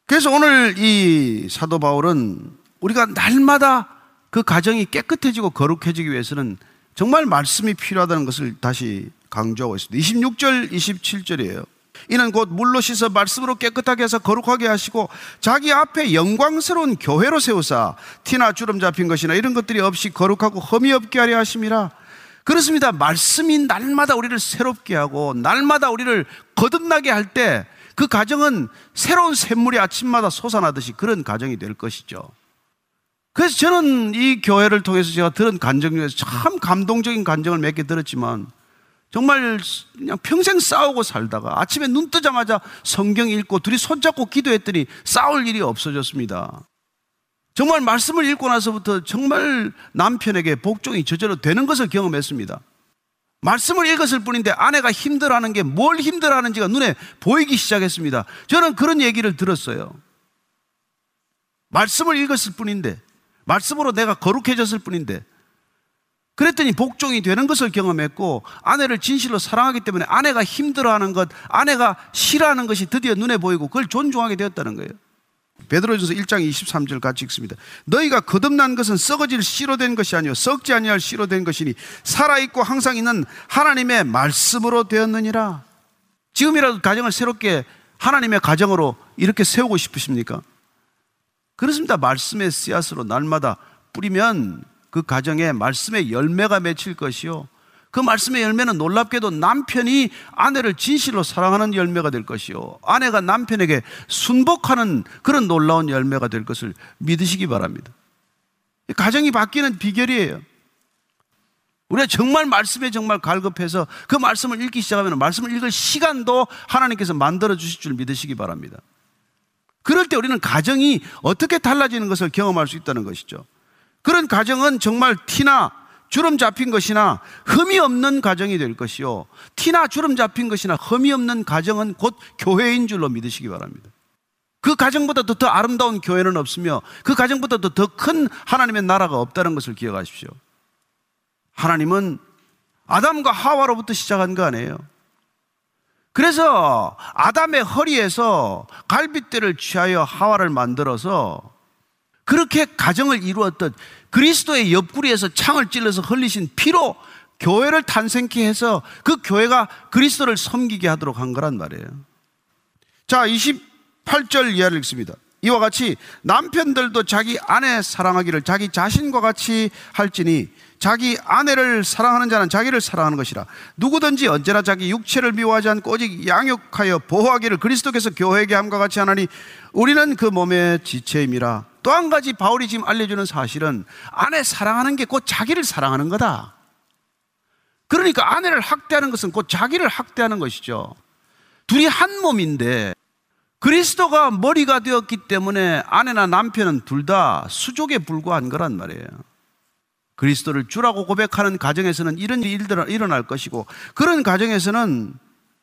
그래서 오늘 이 사도 바울은 우리가 날마다 그 가정이 깨끗해지고 거룩해지기 위해서는 정말 말씀이 필요하다는 것을 다시 강조하고 있습니다. 26절, 27절이에요. 이는 곧 물로 씻어 말씀으로 깨끗하게 해서 거룩하게 하시고 자기 앞에 영광스러운 교회로 세우사 티나 주름 잡힌 것이나 이런 것들이 없이 거룩하고 흠이 없게 하려 하심이라. 그렇습니다. 말씀이 날마다 우리를 새롭게 하고 날마다 우리를 거듭나게 할 때 그 가정은 새로운 샘물이 아침마다 솟아나듯이 그런 가정이 될 것이죠. 그래서 저는 이 교회를 통해서 제가 들은 간정 중에서 참 감동적인 간정을 몇 개 들었지만 정말 그냥 평생 싸우고 살다가 아침에 눈 뜨자마자 성경 읽고 둘이 손잡고 기도했더니 싸울 일이 없어졌습니다. 정말 말씀을 읽고 나서부터 정말 남편에게 복종이 저절로 되는 것을 경험했습니다. 말씀을 읽었을 뿐인데 아내가 힘들어하는 게 뭘 힘들어하는지가 눈에 보이기 시작했습니다. 저는 그런 얘기를 들었어요. 말씀을 읽었을 뿐인데, 말씀으로 내가 거룩해졌을 뿐인데, 그랬더니 복종이 되는 것을 경험했고, 아내를 진실로 사랑하기 때문에 아내가 힘들어하는 것, 아내가 싫어하는 것이 드디어 눈에 보이고, 그걸 존중하게 되었다는 거예요. 베드로전서 1장 23절 같이 읽습니다. 너희가 거듭난 것은 썩어질 씨로 된 것이 아니요 썩지 아니할 씨로 된 것이니 살아 있고 항상 있는 하나님의 말씀으로 되었느니라. 지금이라도 가정을 새롭게 하나님의 가정으로 이렇게 세우고 싶으십니까? 그렇습니다. 말씀의 씨앗으로 날마다 뿌리면 그 가정에 말씀의 열매가 맺힐 것이요. 그 말씀의 열매는 놀랍게도 남편이 아내를 진실로 사랑하는 열매가 될 것이요. 아내가 남편에게 순복하는 그런 놀라운 열매가 될 것을 믿으시기 바랍니다. 가정이 바뀌는 비결이에요. 우리가 정말 말씀에 정말 갈급해서 그 말씀을 읽기 시작하면 말씀을 읽을 시간도 하나님께서 만들어 주실 줄 믿으시기 바랍니다. 그럴 때 우리는 가정이 어떻게 달라지는 것을 경험할 수 있다는 것이죠. 그런 가정은 정말 티나 주름 잡힌 것이나 흠이 없는 가정이 될 것이요. 티나 주름 잡힌 것이나 흠이 없는 가정은 곧 교회인 줄로 믿으시기 바랍니다. 그 가정보다도 더 아름다운 교회는 없으며 그 가정보다도 더큰 하나님의 나라가 없다는 것을 기억하십시오. 하나님은 아담과 하와로부터 시작한 거 아니에요. 그래서 아담의 허리에서 갈빗대를 취하여 하와를 만들어서 그렇게 가정을 이루었던 그리스도의 옆구리에서 창을 찔러서 흘리신 피로 교회를 탄생케 해서 그 교회가 그리스도를 섬기게 하도록 한 거란 말이에요. 자, 28절 이하를 읽습니다. 이와 같이 남편들도 자기 아내 사랑하기를 자기 자신과 같이 할지니 자기 아내를 사랑하는 자는 자기를 사랑하는 것이라 누구든지 언제나 자기 육체를 미워하지 않고 오직 양육하여 보호하기를 그리스도께서 교회에게 함과 같이 하나니 우리는 그 몸의 지체임이라 또 한 가지 바울이 지금 알려주는 사실은 아내 사랑하는 게 곧 자기를 사랑하는 거다 그러니까 아내를 학대하는 것은 곧 자기를 학대하는 것이죠 둘이 한 몸인데 그리스도가 머리가 되었기 때문에 아내나 남편은 둘 다 수족에 불과한 거란 말이에요. 그리스도를 주라고 고백하는 가정에서는 이런 일들이 일어날 것이고 그런 가정에서는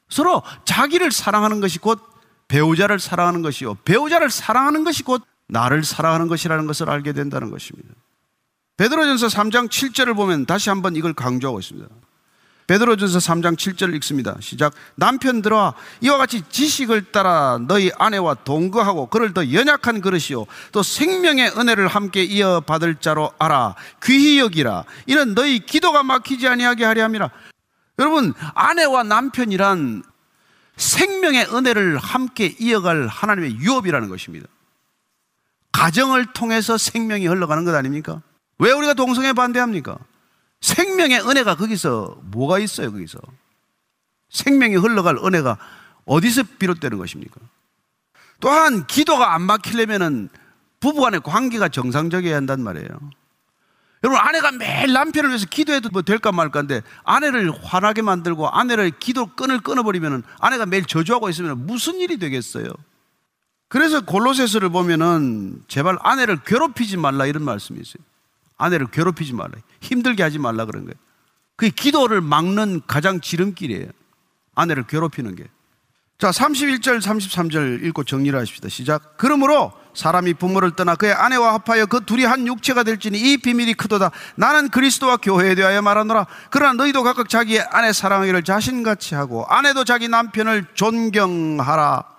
서로 자기를 사랑하는 것이 곧 배우자를 사랑하는 것이요. 배우자를 사랑하는 것이 곧 나를 사랑하는 것이라는 것을 알게 된다는 것입니다. 베드로전서 3장 7절을 보면 다시 한번 이걸 강조하고 있습니다. 베드로전서 3장 7절 읽습니다. 시작. 남편들아 이와 같이 지식을 따라 너희 아내와 동거하고 그를 더 연약한 그릇이요 또 생명의 은혜를 함께 이어받을 자로 알아 귀히 여기라 이는 너희 기도가 막히지 아니하게 하려 함이라. 여러분 아내와 남편이란 생명의 은혜를 함께 이어갈 하나님의 유업이라는 것입니다. 가정을 통해서 생명이 흘러가는 것 아닙니까? 왜 우리가 동성애 반대합니까? 생명의 은혜가 거기서 뭐가 있어요, 거기서? 생명이 흘러갈 은혜가 어디서 비롯되는 것입니까? 또한 기도가 안 막히려면은 부부 간의 관계가 정상적이어야 한단 말이에요. 여러분, 아내가 매일 남편을 위해서 기도해도 뭐 될까 말까인데 아내를 화나게 만들고 아내를 기도 끈을 끊어버리면 아내가 매일 저주하고 있으면 무슨 일이 되겠어요? 그래서 골로새서를 보면은 제발 아내를 괴롭히지 말라 이런 말씀이 있어요. 아내를 괴롭히지 말라. 힘들게 하지 말라 그런 거예요. 그게 기도를 막는 가장 지름길이에요. 아내를 괴롭히는 게. 자, 31절, 33절 읽고 정리를 하십시다. 시작. 그러므로 사람이 부모를 떠나 그의 아내와 합하여 그 둘이 한 육체가 될지니 이 비밀이 크도다. 나는 그리스도와 교회에 대하여 말하노라. 그러나 너희도 각각 자기의 아내 사랑하기를 자신같이 하고 아내도 자기 남편을 존경하라.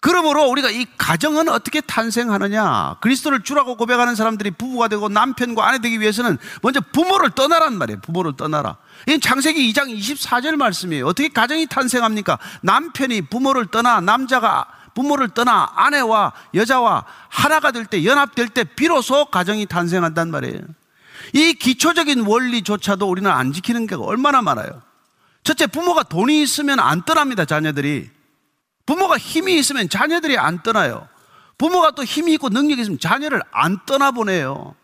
그러므로 우리가 이 가정은 어떻게 탄생하느냐? 그리스도를 주라고 고백하는 사람들이 부부가 되고 남편과 아내 되기 위해서는 먼저 부모를 떠나란 말이에요. 부모를 떠나라. 이 창세기 2장 24절 말씀이에요. 어떻게 가정이 탄생합니까? 남편이 부모를 떠나 남자가 부모를 떠나 아내와 여자와 하나가 될 때 연합될 때 비로소 가정이 탄생한단 말이에요. 이 기초적인 원리조차도 우리는 안 지키는 게 얼마나 많아요. 첫째 부모가 돈이 있으면 안 떠납니다. 자녀들이. 부모가 힘이 있으면 자녀들이 안 떠나요. 부모가 또 힘이 있고 능력이 있으면 자녀를 안 떠나보내요.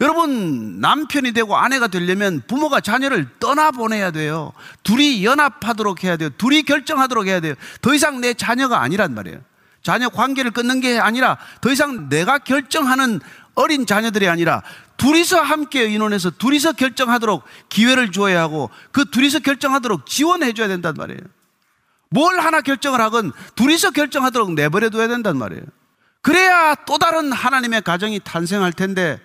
여러분, 남편이 되고 아내가 되려면 부모가 자녀를 떠나보내야 돼요. 둘이 연합하도록 해야 돼요. 둘이 결정하도록 해야 돼요. 더 이상 내 자녀가 아니란 말이에요. 자녀 관계를 끊는 게 아니라 더 이상 내가 결정하는 어린 자녀들이 아니라 둘이서 함께 의논해서 둘이서 결정하도록 기회를 줘야 하고 그 둘이서 결정하도록 지원해 줘야 된단 말이에요. 뭘 하나 결정을 하건 둘이서 결정하도록 내버려 둬야 된단 말이에요. 그래야 또 다른 하나님의 가정이 탄생할 텐데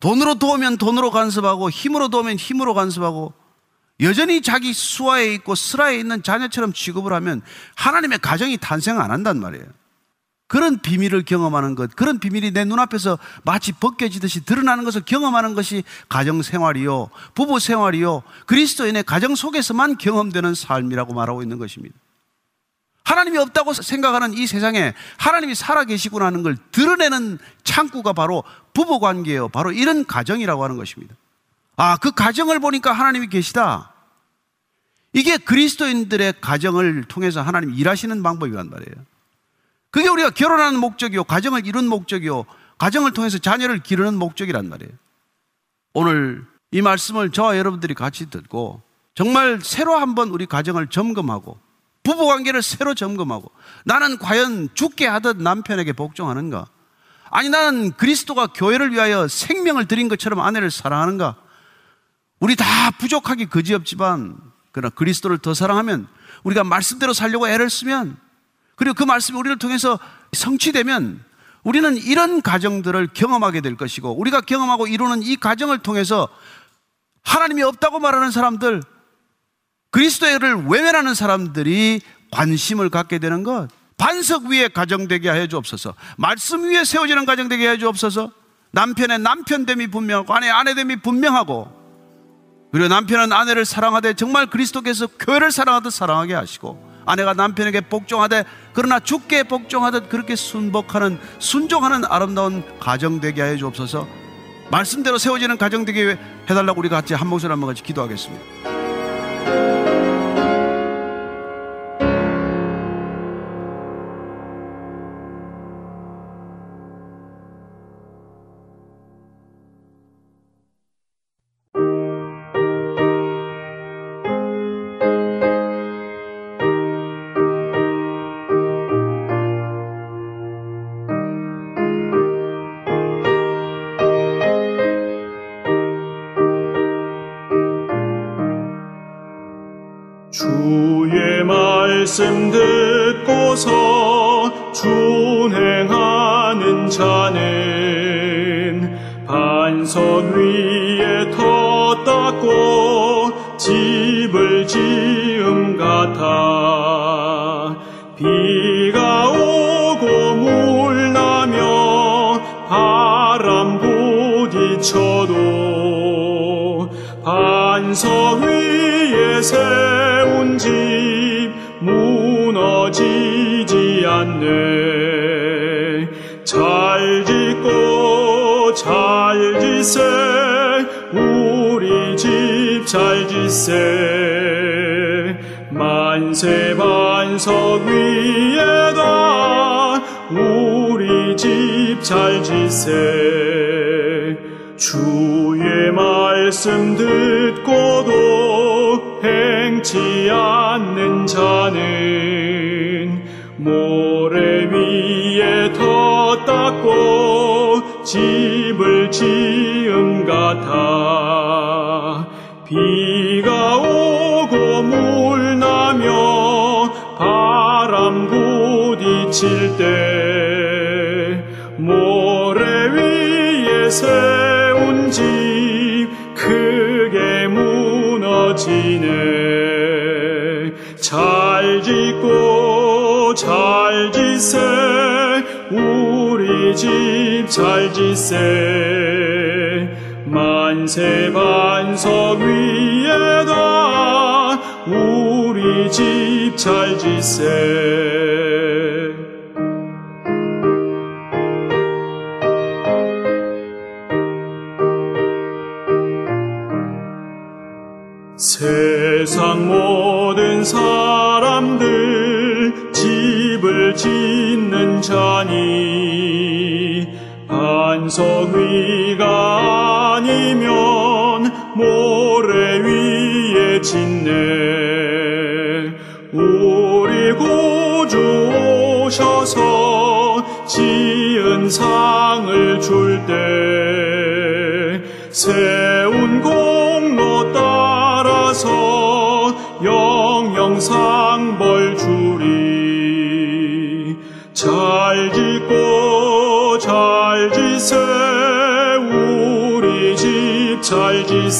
돈으로 도우면 돈으로 간섭하고 힘으로 도우면 힘으로 간섭하고 여전히 자기 수하에 있고 슬하에 있는 자녀처럼 취급을 하면 하나님의 가정이 탄생 안 한단 말이에요. 그런 비밀을 경험하는 것, 그런 비밀이 내 눈앞에서 마치 벗겨지듯이 드러나는 것을 경험하는 것이 가정 생활이요, 부부 생활이요, 그리스도인의 가정 속에서만 경험되는 삶이라고 말하고 있는 것입니다. 하나님이 없다고 생각하는 이 세상에 하나님이 살아계시구나 하는 걸 드러내는 창구가 바로 부부 관계예요. 바로 이런 가정이라고 하는 것입니다. 아, 그 가정을 보니까 하나님이 계시다. 이게 그리스도인들의 가정을 통해서 하나님 일하시는 방법이란 말이에요. 그게 우리가 결혼하는 목적이요, 가정을 이룬 목적이요, 가정을 통해서 자녀를 기르는 목적이란 말이에요. 오늘 이 말씀을 저와 여러분들이 같이 듣고 정말 새로 한번 우리 가정을 점검하고 부부 관계를 새로 점검하고 나는 과연 죽게 하듯 남편에게 복종하는가? 아니 나는 그리스도가 교회를 위하여 생명을 드린 것처럼 아내를 사랑하는가? 우리 다 부족하기 그지없지만 그러나 그리스도를 더 사랑하면 우리가 말씀대로 살려고 애를 쓰면 그리고 그 말씀이 우리를 통해서 성취되면 우리는 이런 가정들을 경험하게 될 것이고 우리가 경험하고 이루는 이 가정을 통해서 하나님이 없다고 말하는 사람들 그리스도를 외면하는 사람들이 관심을 갖게 되는 것 반석 위에 가정되게 하여 주옵소서 말씀 위에 세워지는 가정되게 하여 주옵소서 남편의 남편됨이 분명하고 아내의 아내됨이 분명하고 그리고 남편은 아내를 사랑하되 정말 그리스도께서 교회를 사랑하듯 사랑하게 하시고 아내가 남편에게 복종하되 그러나 죽게 복종하듯 그렇게 순복하는 순종하는 아름다운 가정 되게 하여 주옵소서. 말씀대로 세워지는 가정 되게 해달라고 우리 같이 한 목소리 한 번 같이 기도하겠습니다. 세운 집 무너지지 않네. 잘 짓고 잘 짓세. 우리 집잘 짓세. 만세 반석 위에다 우리 집잘 짓세. 주의 말씀 부딪힐 때 모래 위에 세운 집 크게 무너지네. 잘 짓고 잘 짓세. 우리 집 잘 짓세. 만세 반석 위에다 우리 집 잘 짓세 세상 모든 사람들 집을 짓는 자니 반석 위가 아니면 모래 위에 짓네. 우리 구주 오셔서 지은 상을 줄때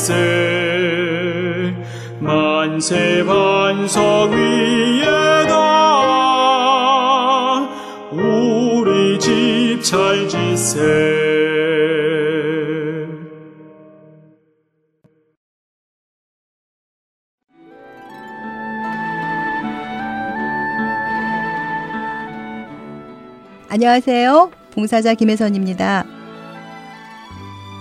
잘 짓세 만세 반석 위에다 우리 집잘 짓세 안녕하세요. 봉사자 김혜선입니다.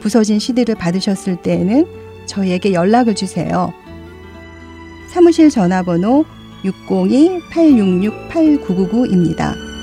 부서진 CD를 받으셨을 때에는 저희에게 연락을 주세요. 사무실 전화번호 602-866-8999입니다.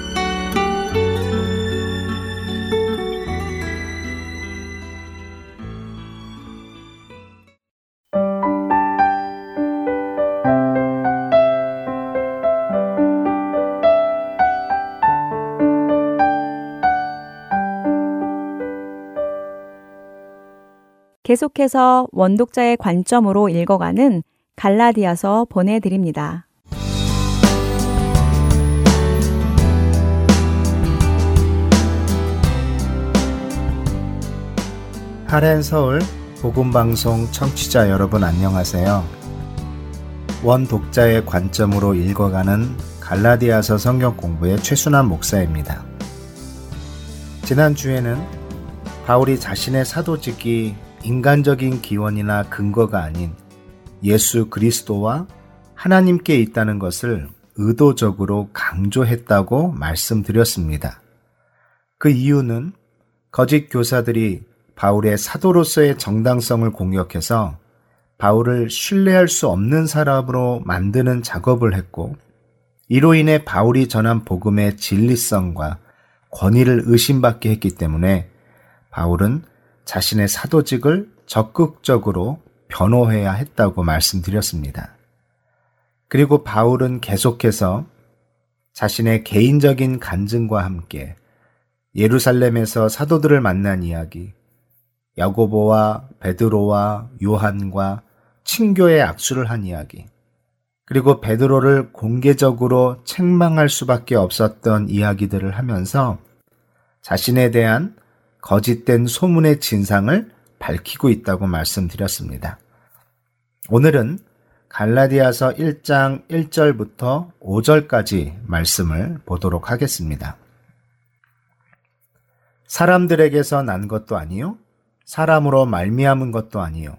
계속해서 원독자의 관점으로 읽어가는 갈라디아서 보내드립니다. 하렌 서울 복음방송 청취자 여러분 안녕하세요. 원 독자의 관점으로 읽어가는 갈라디아서 성경 공부의 최순환 목사입니다. 지난주에는 바울이 자신의 사도직이 인간적인 기원이나 근거가 아닌 예수 그리스도와 하나님께 있다는 것을 의도적으로 강조했다고 말씀드렸습니다. 그 이유는 거짓 교사들이 바울의 사도로서의 정당성을 공격해서 바울을 신뢰할 수 없는 사람으로 만드는 작업을 했고, 이로 인해 바울이 전한 복음의 진리성과 권위를 의심받게 했기 때문에 바울은 자신의 사도직을 적극적으로 변호해야 했다고 말씀드렸습니다. 그리고 바울은 계속해서 자신의 개인적인 간증과 함께 예루살렘에서 사도들을 만난 이야기, 야고보와 베드로와 요한과 친교의 악수를 한 이야기, 그리고 베드로를 공개적으로 책망할 수밖에 없었던 이야기들을 하면서 자신에 대한 거짓된 소문의 진상을 밝히고 있다고 말씀드렸습니다. 오늘은 갈라디아서 1장 1절부터 5절까지 말씀을 보도록 하겠습니다. 사람들에게서 난 것도 아니요 사람으로 말미암은 것도 아니요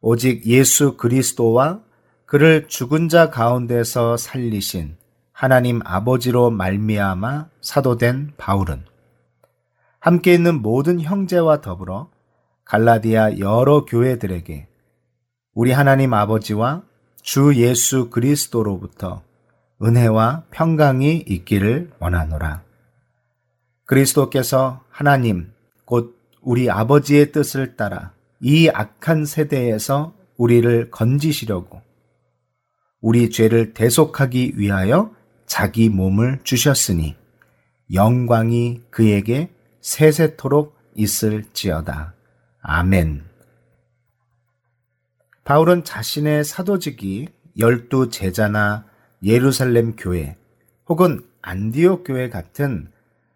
오직 예수 그리스도와 그를 죽은 자 가운데서 살리신 하나님 아버지로 말미암아 사도된 바울은 함께 있는 모든 형제와 더불어 갈라디아 여러 교회들에게 우리 하나님 아버지와 주 예수 그리스도로부터 은혜와 평강이 있기를 원하노라. 그리스도께서 하나님, 곧 우리 아버지의 뜻을 따라 이 악한 세대에서 우리를 건지시려고 우리 죄를 대속하기 위하여 자기 몸을 주셨으니 영광이 그에게 세세토록 있을지어다. 아멘. 바울은 자신의 사도직이 열두 제자나 예루살렘 교회 혹은 안디옥 교회 같은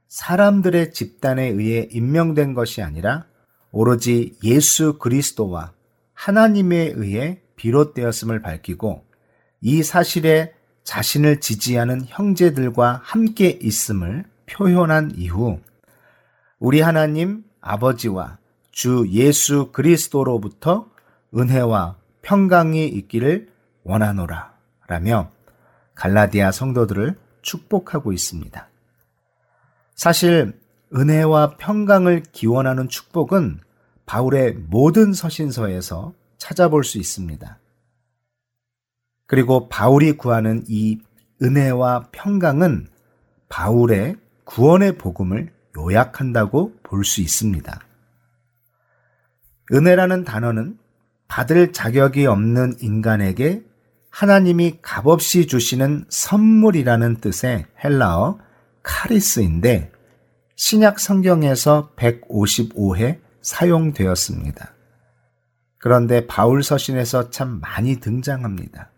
사람들의 집단에 의해 임명된 것이 아니라 오로지 예수 그리스도와 하나님에 의해 비롯되었음을 밝히고 이 사실에 자신을 지지하는 형제들과 함께 있음을 표현한 이후 우리 하나님 아버지와 주 예수 그리스도로부터 은혜와 평강이 있기를 원하노라 라며 갈라디아 성도들을 축복하고 있습니다. 사실 은혜와 평강을 기원하는 축복은 바울의 모든 서신서에서 찾아볼 수 있습니다. 그리고 바울이 구하는 이 은혜와 평강은 바울의 구원의 복음을 요약한다고 볼 수 있습니다. 은혜라는 단어는 받을 자격이 없는 인간에게 하나님이 값없이 주시는 선물이라는 뜻의 헬라어 카리스인데 신약 성경에서 155회 사용되었습니다. 그런데 바울 서신에서 참 많이 등장합니다.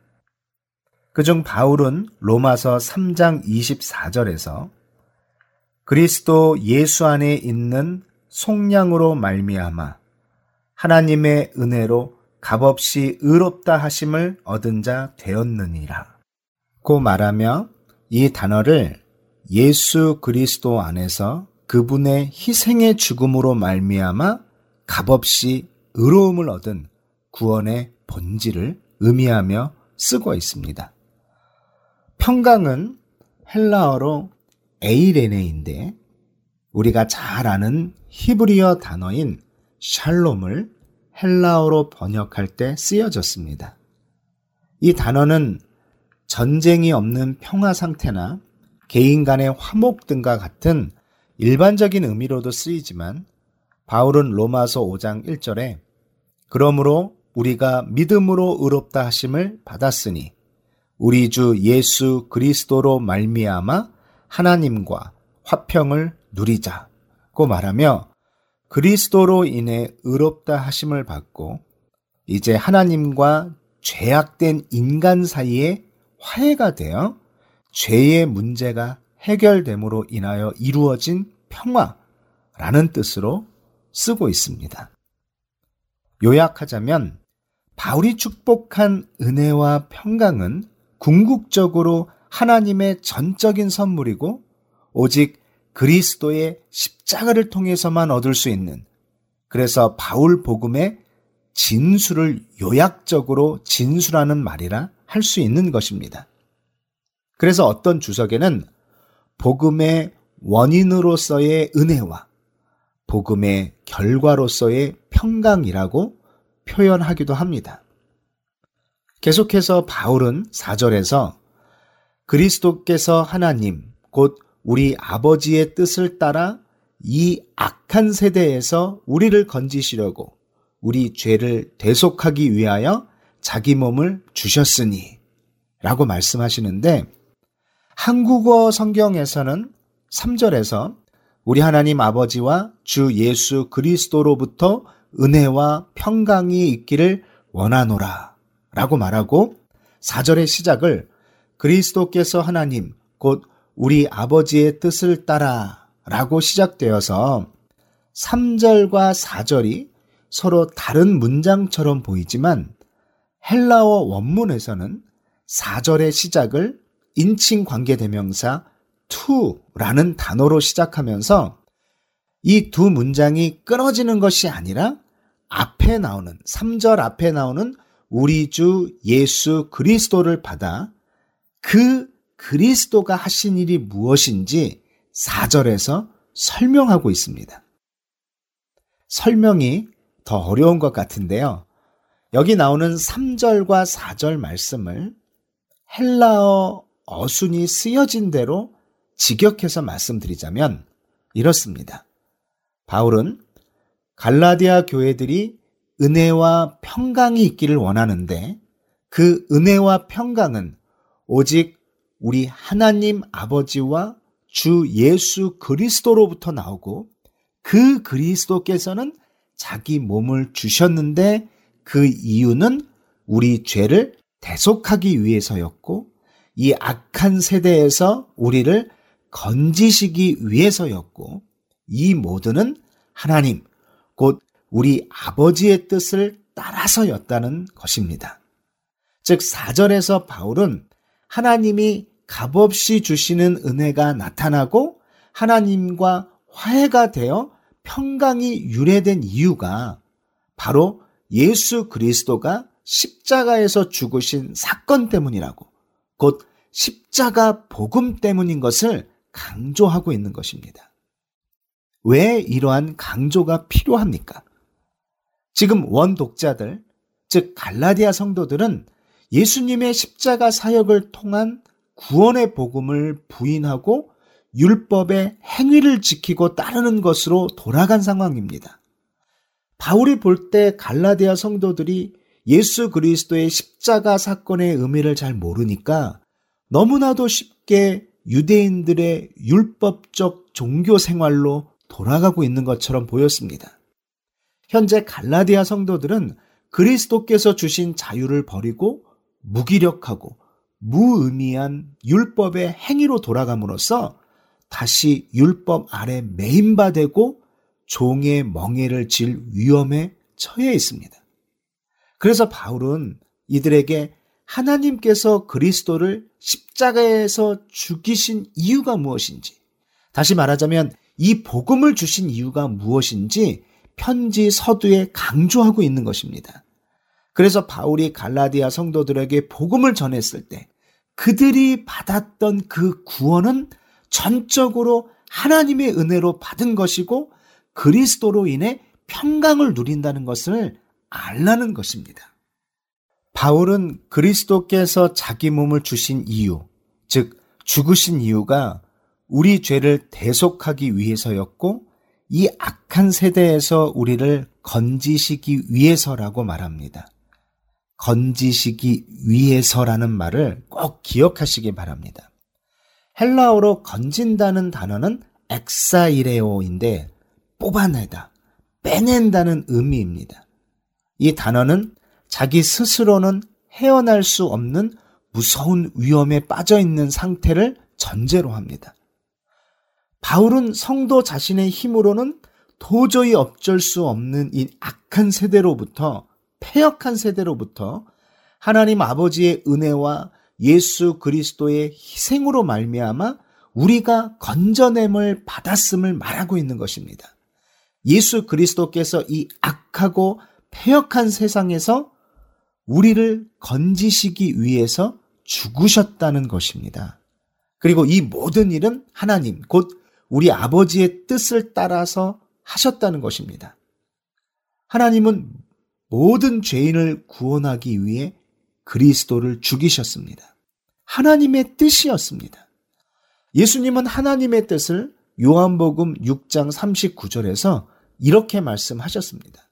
그중 바울은 로마서 3장 24절에서 그리스도 예수 안에 있는 속량으로 말미암아 하나님의 은혜로 값없이 의롭다 하심을 얻은 자 되었느니라. 고 말하며 이 단어를 예수 그리스도 안에서 그분의 희생의 죽음으로 말미암아 값없이 의로움을 얻은 구원의 본질을 의미하며 쓰고 있습니다. 평강은 헬라어로 에이레네인데 우리가 잘 아는 히브리어 단어인 샬롬을 헬라어로 번역할 때 쓰여졌습니다. 이 단어는 전쟁이 없는 평화 상태나 개인 간의 화목 등과 같은 일반적인 의미로도 쓰이지만 바울은 로마서 5장 1절에 그러므로 우리가 믿음으로 의롭다 하심을 받았으니 우리 주 예수 그리스도로 말미암아 하나님과 화평을 누리자고 말하며 그리스도로 인해 의롭다 하심을 받고 이제 하나님과 죄악된 인간 사이에 화해가 되어 죄의 문제가 해결됨으로 인하여 이루어진 평화라는 뜻으로 쓰고 있습니다. 요약하자면 바울이 축복한 은혜와 평강은 궁극적으로 하나님의 전적인 선물이고 오직 그리스도의 십자가를 통해서만 얻을 수 있는 그래서 바울 복음의 진수를 요약적으로 진수라는 말이라 할 수 있는 것입니다. 그래서 어떤 주석에는 복음의 원인으로서의 은혜와 복음의 결과로서의 평강이라고 표현하기도 합니다. 계속해서 바울은 4절에서 그리스도께서 하나님, 곧 우리 아버지의 뜻을 따라 이 악한 세대에서 우리를 건지시려고 우리 죄를 대속하기 위하여 자기 몸을 주셨으니 라고 말씀하시는데 한국어 성경에서는 3절에서 우리 하나님 아버지와 주 예수 그리스도로부터 은혜와 평강이 있기를 원하노라 라고 말하고 4절의 시작을 그리스도께서 하나님 곧 우리 아버지의 뜻을 따라 라고 시작되어서 3절과 4절이 서로 다른 문장처럼 보이지만 헬라어 원문에서는 4절의 시작을 인칭 관계대명사 to라는 단어로 시작하면서 이 두 문장이 끊어지는 것이 아니라 앞에 나오는 3절 앞에 나오는 우리 주 예수 그리스도를 받아 그 그리스도가 하신 일이 무엇인지 4절에서 설명하고 있습니다. 설명이 더 어려운 것 같은데요. 여기 나오는 3절과 4절 말씀을 헬라어 어순이 쓰여진 대로 직역해서 말씀드리자면 이렇습니다. 바울은 갈라디아 교회들이 은혜와 평강이 있기를 원하는데 그 은혜와 평강은 오직 우리 하나님 아버지와 주 예수 그리스도로부터 나오고 그 그리스도께서는 자기 몸을 주셨는데 그 이유는 우리 죄를 대속하기 위해서였고 이 악한 세대에서 우리를 건지시기 위해서였고 이 모두는 하나님 곧 우리 아버지의 뜻을 따라서였다는 것입니다. 즉 4절에서 바울은 하나님이 값없이 주시는 은혜가 나타나고 하나님과 화해가 되어 평강이 유래된 이유가 바로 예수 그리스도가 십자가에서 죽으신 사건 때문이라고 곧 십자가 복음 때문인 것을 강조하고 있는 것입니다. 왜 이러한 강조가 필요합니까? 지금 원 독자들, 즉 갈라디아 성도들은 예수님의 십자가 사역을 통한 구원의 복음을 부인하고 율법의 행위를 지키고 따르는 것으로 돌아간 상황입니다. 바울이 볼 때 갈라디아 성도들이 예수 그리스도의 십자가 사건의 의미를 잘 모르니까 너무나도 쉽게 유대인들의 율법적 종교 생활로 돌아가고 있는 것처럼 보였습니다. 현재 갈라디아 성도들은 그리스도께서 주신 자유를 버리고 무기력하고 무의미한 율법의 행위로 돌아감으로써 다시 율법 아래 매인바되고 종의 멍해를 질 위험에 처해 있습니다. 그래서 바울은 이들에게 하나님께서 그리스도를 십자가에서 죽이신 이유가 무엇인지, 다시 말하자면 이 복음을 주신 이유가 무엇인지 편지 서두에 강조하고 있는 것입니다. 그래서 바울이 갈라디아 성도들에게 복음을 전했을 때 그들이 받았던 그 구원은 전적으로 하나님의 은혜로 받은 것이고 그리스도로 인해 평강을 누린다는 것을 알라는 것입니다. 바울은 그리스도께서 자기 몸을 주신 이유, 즉 죽으신 이유가 우리 죄를 대속하기 위해서였고 이 악한 세대에서 우리를 건지시기 위해서라고 말합니다. 건지시기 위해서라는 말을 꼭 기억하시기 바랍니다. 헬라어로 건진다는 단어는 엑사이레오인데 뽑아내다, 빼낸다는 의미입니다. 이 단어는 자기 스스로는 헤어날 수 없는 무서운 위험에 빠져 있는 상태를 전제로 합니다. 바울은 성도 자신의 힘으로는 도저히 어쩔 수 없는 이 악한 세대로부터 폐역한 세대로부터 하나님 아버지의 은혜와 예수 그리스도의 희생으로 말미암아 우리가 건져냄을 받았음을 말하고 있는 것입니다. 예수 그리스도께서 이 악하고 폐역한 세상에서 우리를 건지시기 위해서 죽으셨다는 것입니다. 그리고 이 모든 일은 하나님, 곧 우리 아버지의 뜻을 따라서 하셨다는 것입니다. 하나님은 모든 죄인을 구원하기 위해 그리스도를 죽이셨습니다. 하나님의 뜻이었습니다. 예수님은 하나님의 뜻을 요한복음 6장 39절에서 이렇게 말씀하셨습니다.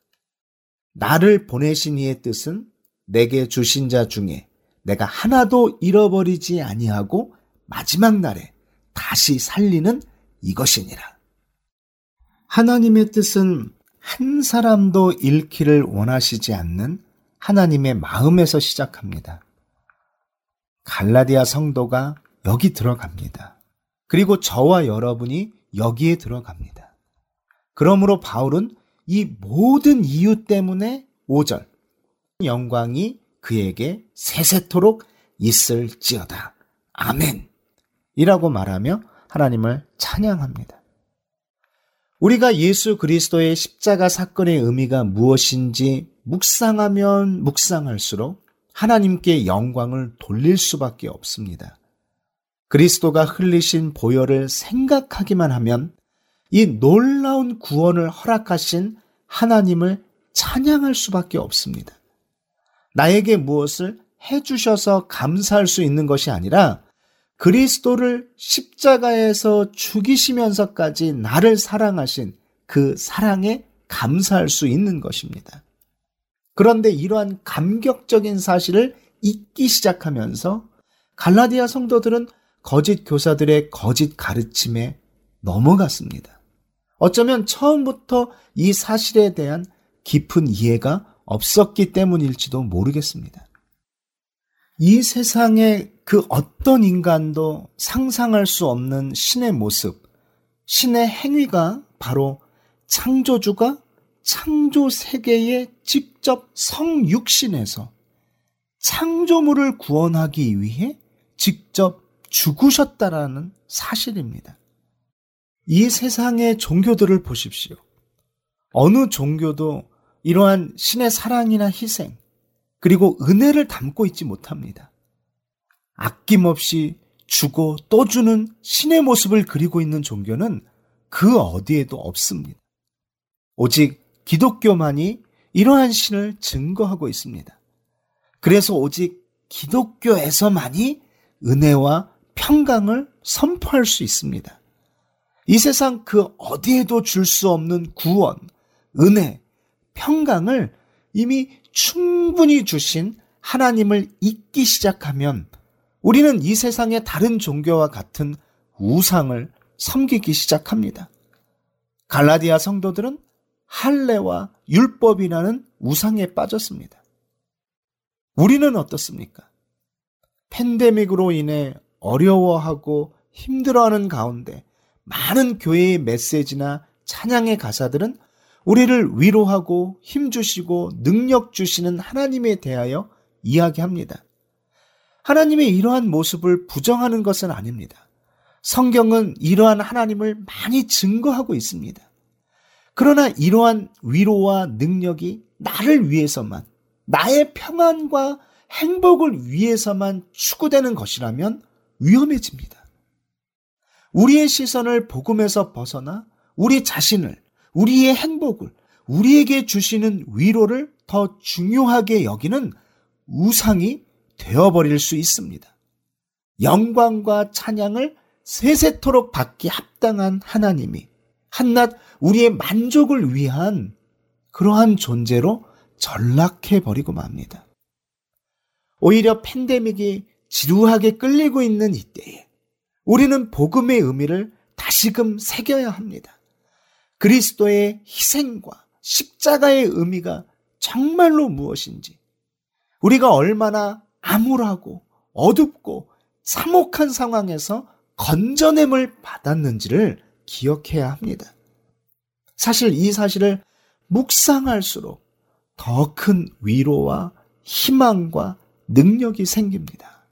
나를 보내신 이의 뜻은 내게 주신 자 중에 내가 하나도 잃어버리지 아니하고 마지막 날에 다시 살리는 이것이니라. 하나님의 뜻은 한 사람도 잃기를 원하시지 않는 하나님의 마음에서 시작합니다. 갈라디아 성도가 여기 들어갑니다. 그리고 저와 여러분이 여기에 들어갑니다. 그러므로 바울은 이 모든 이유 때문에 5절 영광이 그에게 세세토록 있을지어다. 아멘. 이라고 말하며 하나님을 찬양합니다. 우리가 예수 그리스도의 십자가 사건의 의미가 무엇인지 묵상하면 묵상할수록 하나님께 영광을 돌릴 수밖에 없습니다. 그리스도가 흘리신 보혈을 생각하기만 하면 이 놀라운 구원을 허락하신 하나님을 찬양할 수밖에 없습니다. 나에게 무엇을 해주셔서 감사할 수 있는 것이 아니라 그리스도를 십자가에서 죽이시면서까지 나를 사랑하신 그 사랑에 감사할 수 있는 것입니다. 그런데 이러한 감격적인 사실을 잊기 시작하면서 갈라디아 성도들은 거짓 교사들의 거짓 가르침에 넘어갔습니다. 어쩌면 처음부터 이 사실에 대한 깊은 이해가 없었기 때문일지도 모르겠습니다. 이 세상에 그 어떤 인간도 상상할 수 없는 신의 모습, 신의 행위가 바로 창조주가 창조 세계에 직접 성육신에서 창조물을 구원하기 위해 직접 죽으셨다라는 사실입니다. 이 세상의 종교들을 보십시오. 어느 종교도 이러한 신의 사랑이나 희생, 그리고 은혜를 담고 있지 못합니다. 아낌없이 주고 또 주는 신의 모습을 그리고 있는 종교는 그 어디에도 없습니다. 오직 기독교만이 이러한 신을 증거하고 있습니다. 그래서 오직 기독교에서만이 은혜와 평강을 선포할 수 있습니다. 이 세상 그 어디에도 줄 수 없는 구원, 은혜, 평강을 이미 충분히 주신 하나님을 잊기 시작하면 우리는 이 세상의 다른 종교와 같은 우상을 섬기기 시작합니다. 갈라디아 성도들은 할례와 율법이라는 우상에 빠졌습니다. 우리는 어떻습니까? 팬데믹으로 인해 어려워하고 힘들어하는 가운데 많은 교회의 메시지나 찬양의 가사들은 우리를 위로하고 힘주시고 능력 주시는 하나님에 대하여 이야기합니다. 하나님의 이러한 모습을 부정하는 것은 아닙니다. 성경은 이러한 하나님을 많이 증거하고 있습니다. 그러나 이러한 위로와 능력이 나를 위해서만, 나의 평안과 행복을 위해서만 추구되는 것이라면 위험해집니다. 우리의 시선을 복음에서 벗어나 우리 자신을 우리의 행복을, 우리에게 주시는 위로를 더 중요하게 여기는 우상이 되어버릴 수 있습니다. 영광과 찬양을 세세토록 받기 합당한 하나님이 한낱 우리의 만족을 위한 그러한 존재로 전락해 버리고 맙니다. 오히려 팬데믹이 지루하게 끌리고 있는 이때에 우리는 복음의 의미를 다시금 새겨야 합니다. 그리스도의 희생과 십자가의 의미가 정말로 무엇인지, 우리가 얼마나 암울하고 어둡고 참혹한 상황에서 건져냄을 받았는지를 기억해야 합니다. 사실 이 사실을 묵상할수록 더 큰 위로와 희망과 능력이 생깁니다.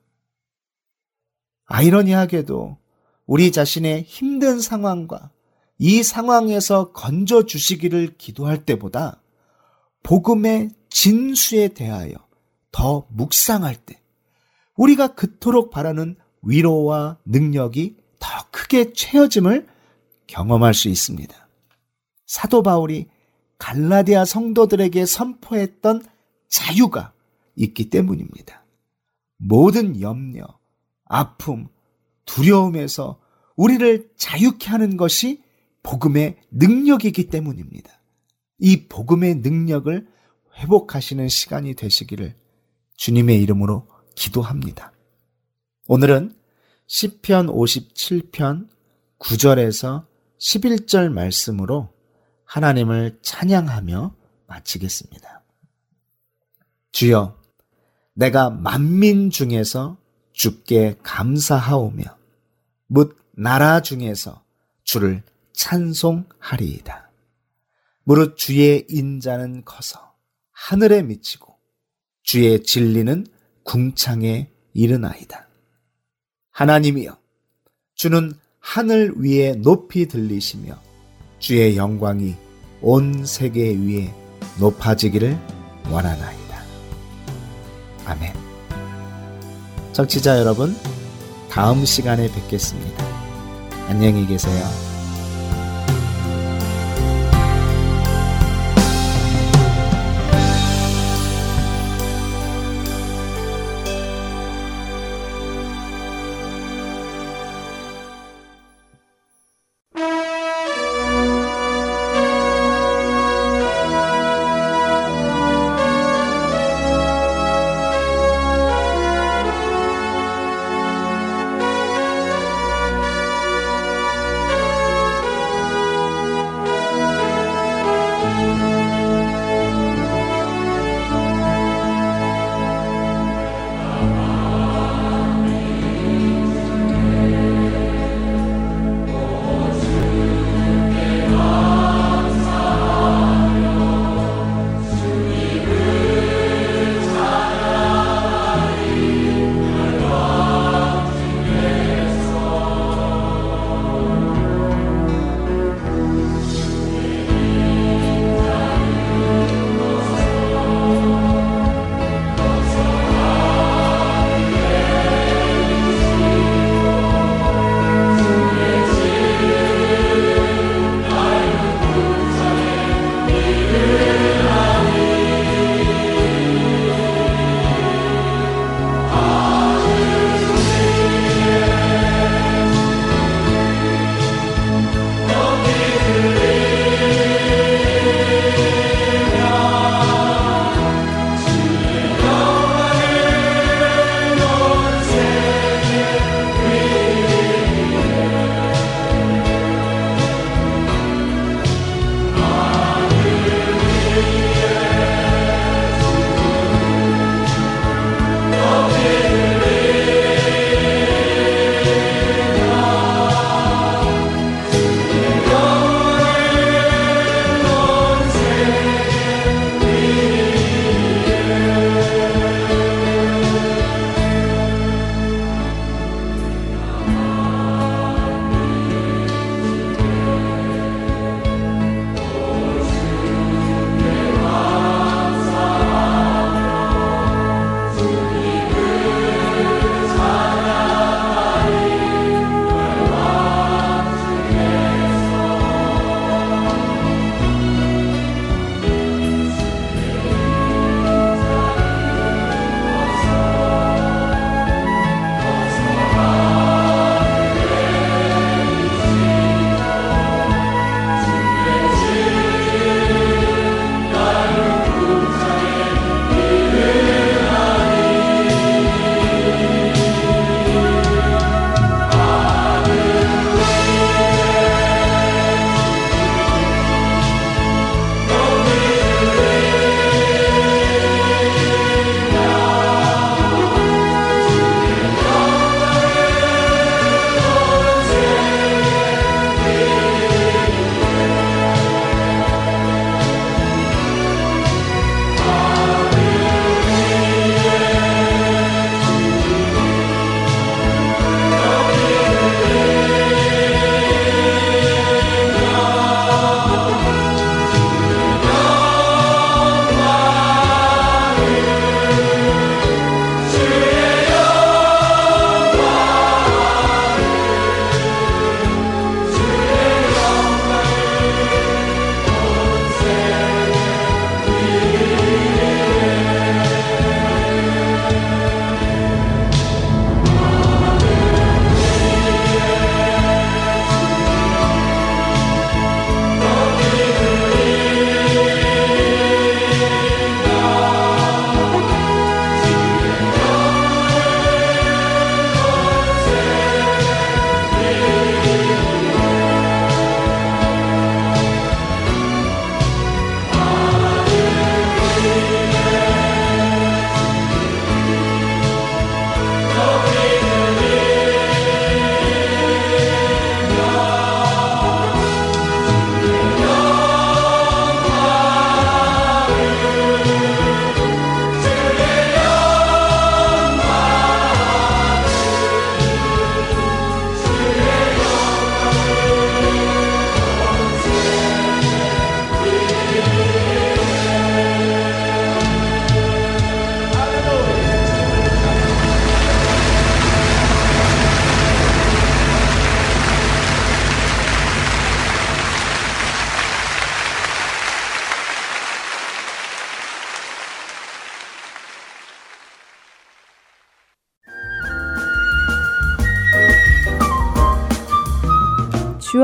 아이러니하게도 우리 자신의 힘든 상황과 이 상황에서 건져 주시기를 기도할 때보다 복음의 진수에 대하여 더 묵상할 때 우리가 그토록 바라는 위로와 능력이 더 크게 채워짐을 경험할 수 있습니다. 사도 바울이 갈라디아 성도들에게 선포했던 자유가 있기 때문입니다. 모든 염려, 아픔, 두려움에서 우리를 자유케 하는 것이 복음의 능력이기 때문입니다. 이 복음의 능력을 회복하시는 시간이 되시기를 주님의 이름으로 기도합니다. 오늘은 시편 57편 9절에서 11절 말씀으로 하나님을 찬양하며 마치겠습니다. 주여, 내가 만민 중에서 주께 감사하오며 묻 나라 중에서 주를 찬송하리이다. 무릇 주의 인자는 커서 하늘에 미치고 주의 진리는 궁창에 이르나이다. 하나님이여, 주는 하늘 위에 높이 들리시며 주의 영광이 온 세계 위에 높아지기를 원하나이다. 아멘. 청취자 여러분, 다음 시간에 뵙겠습니다. 안녕히 계세요.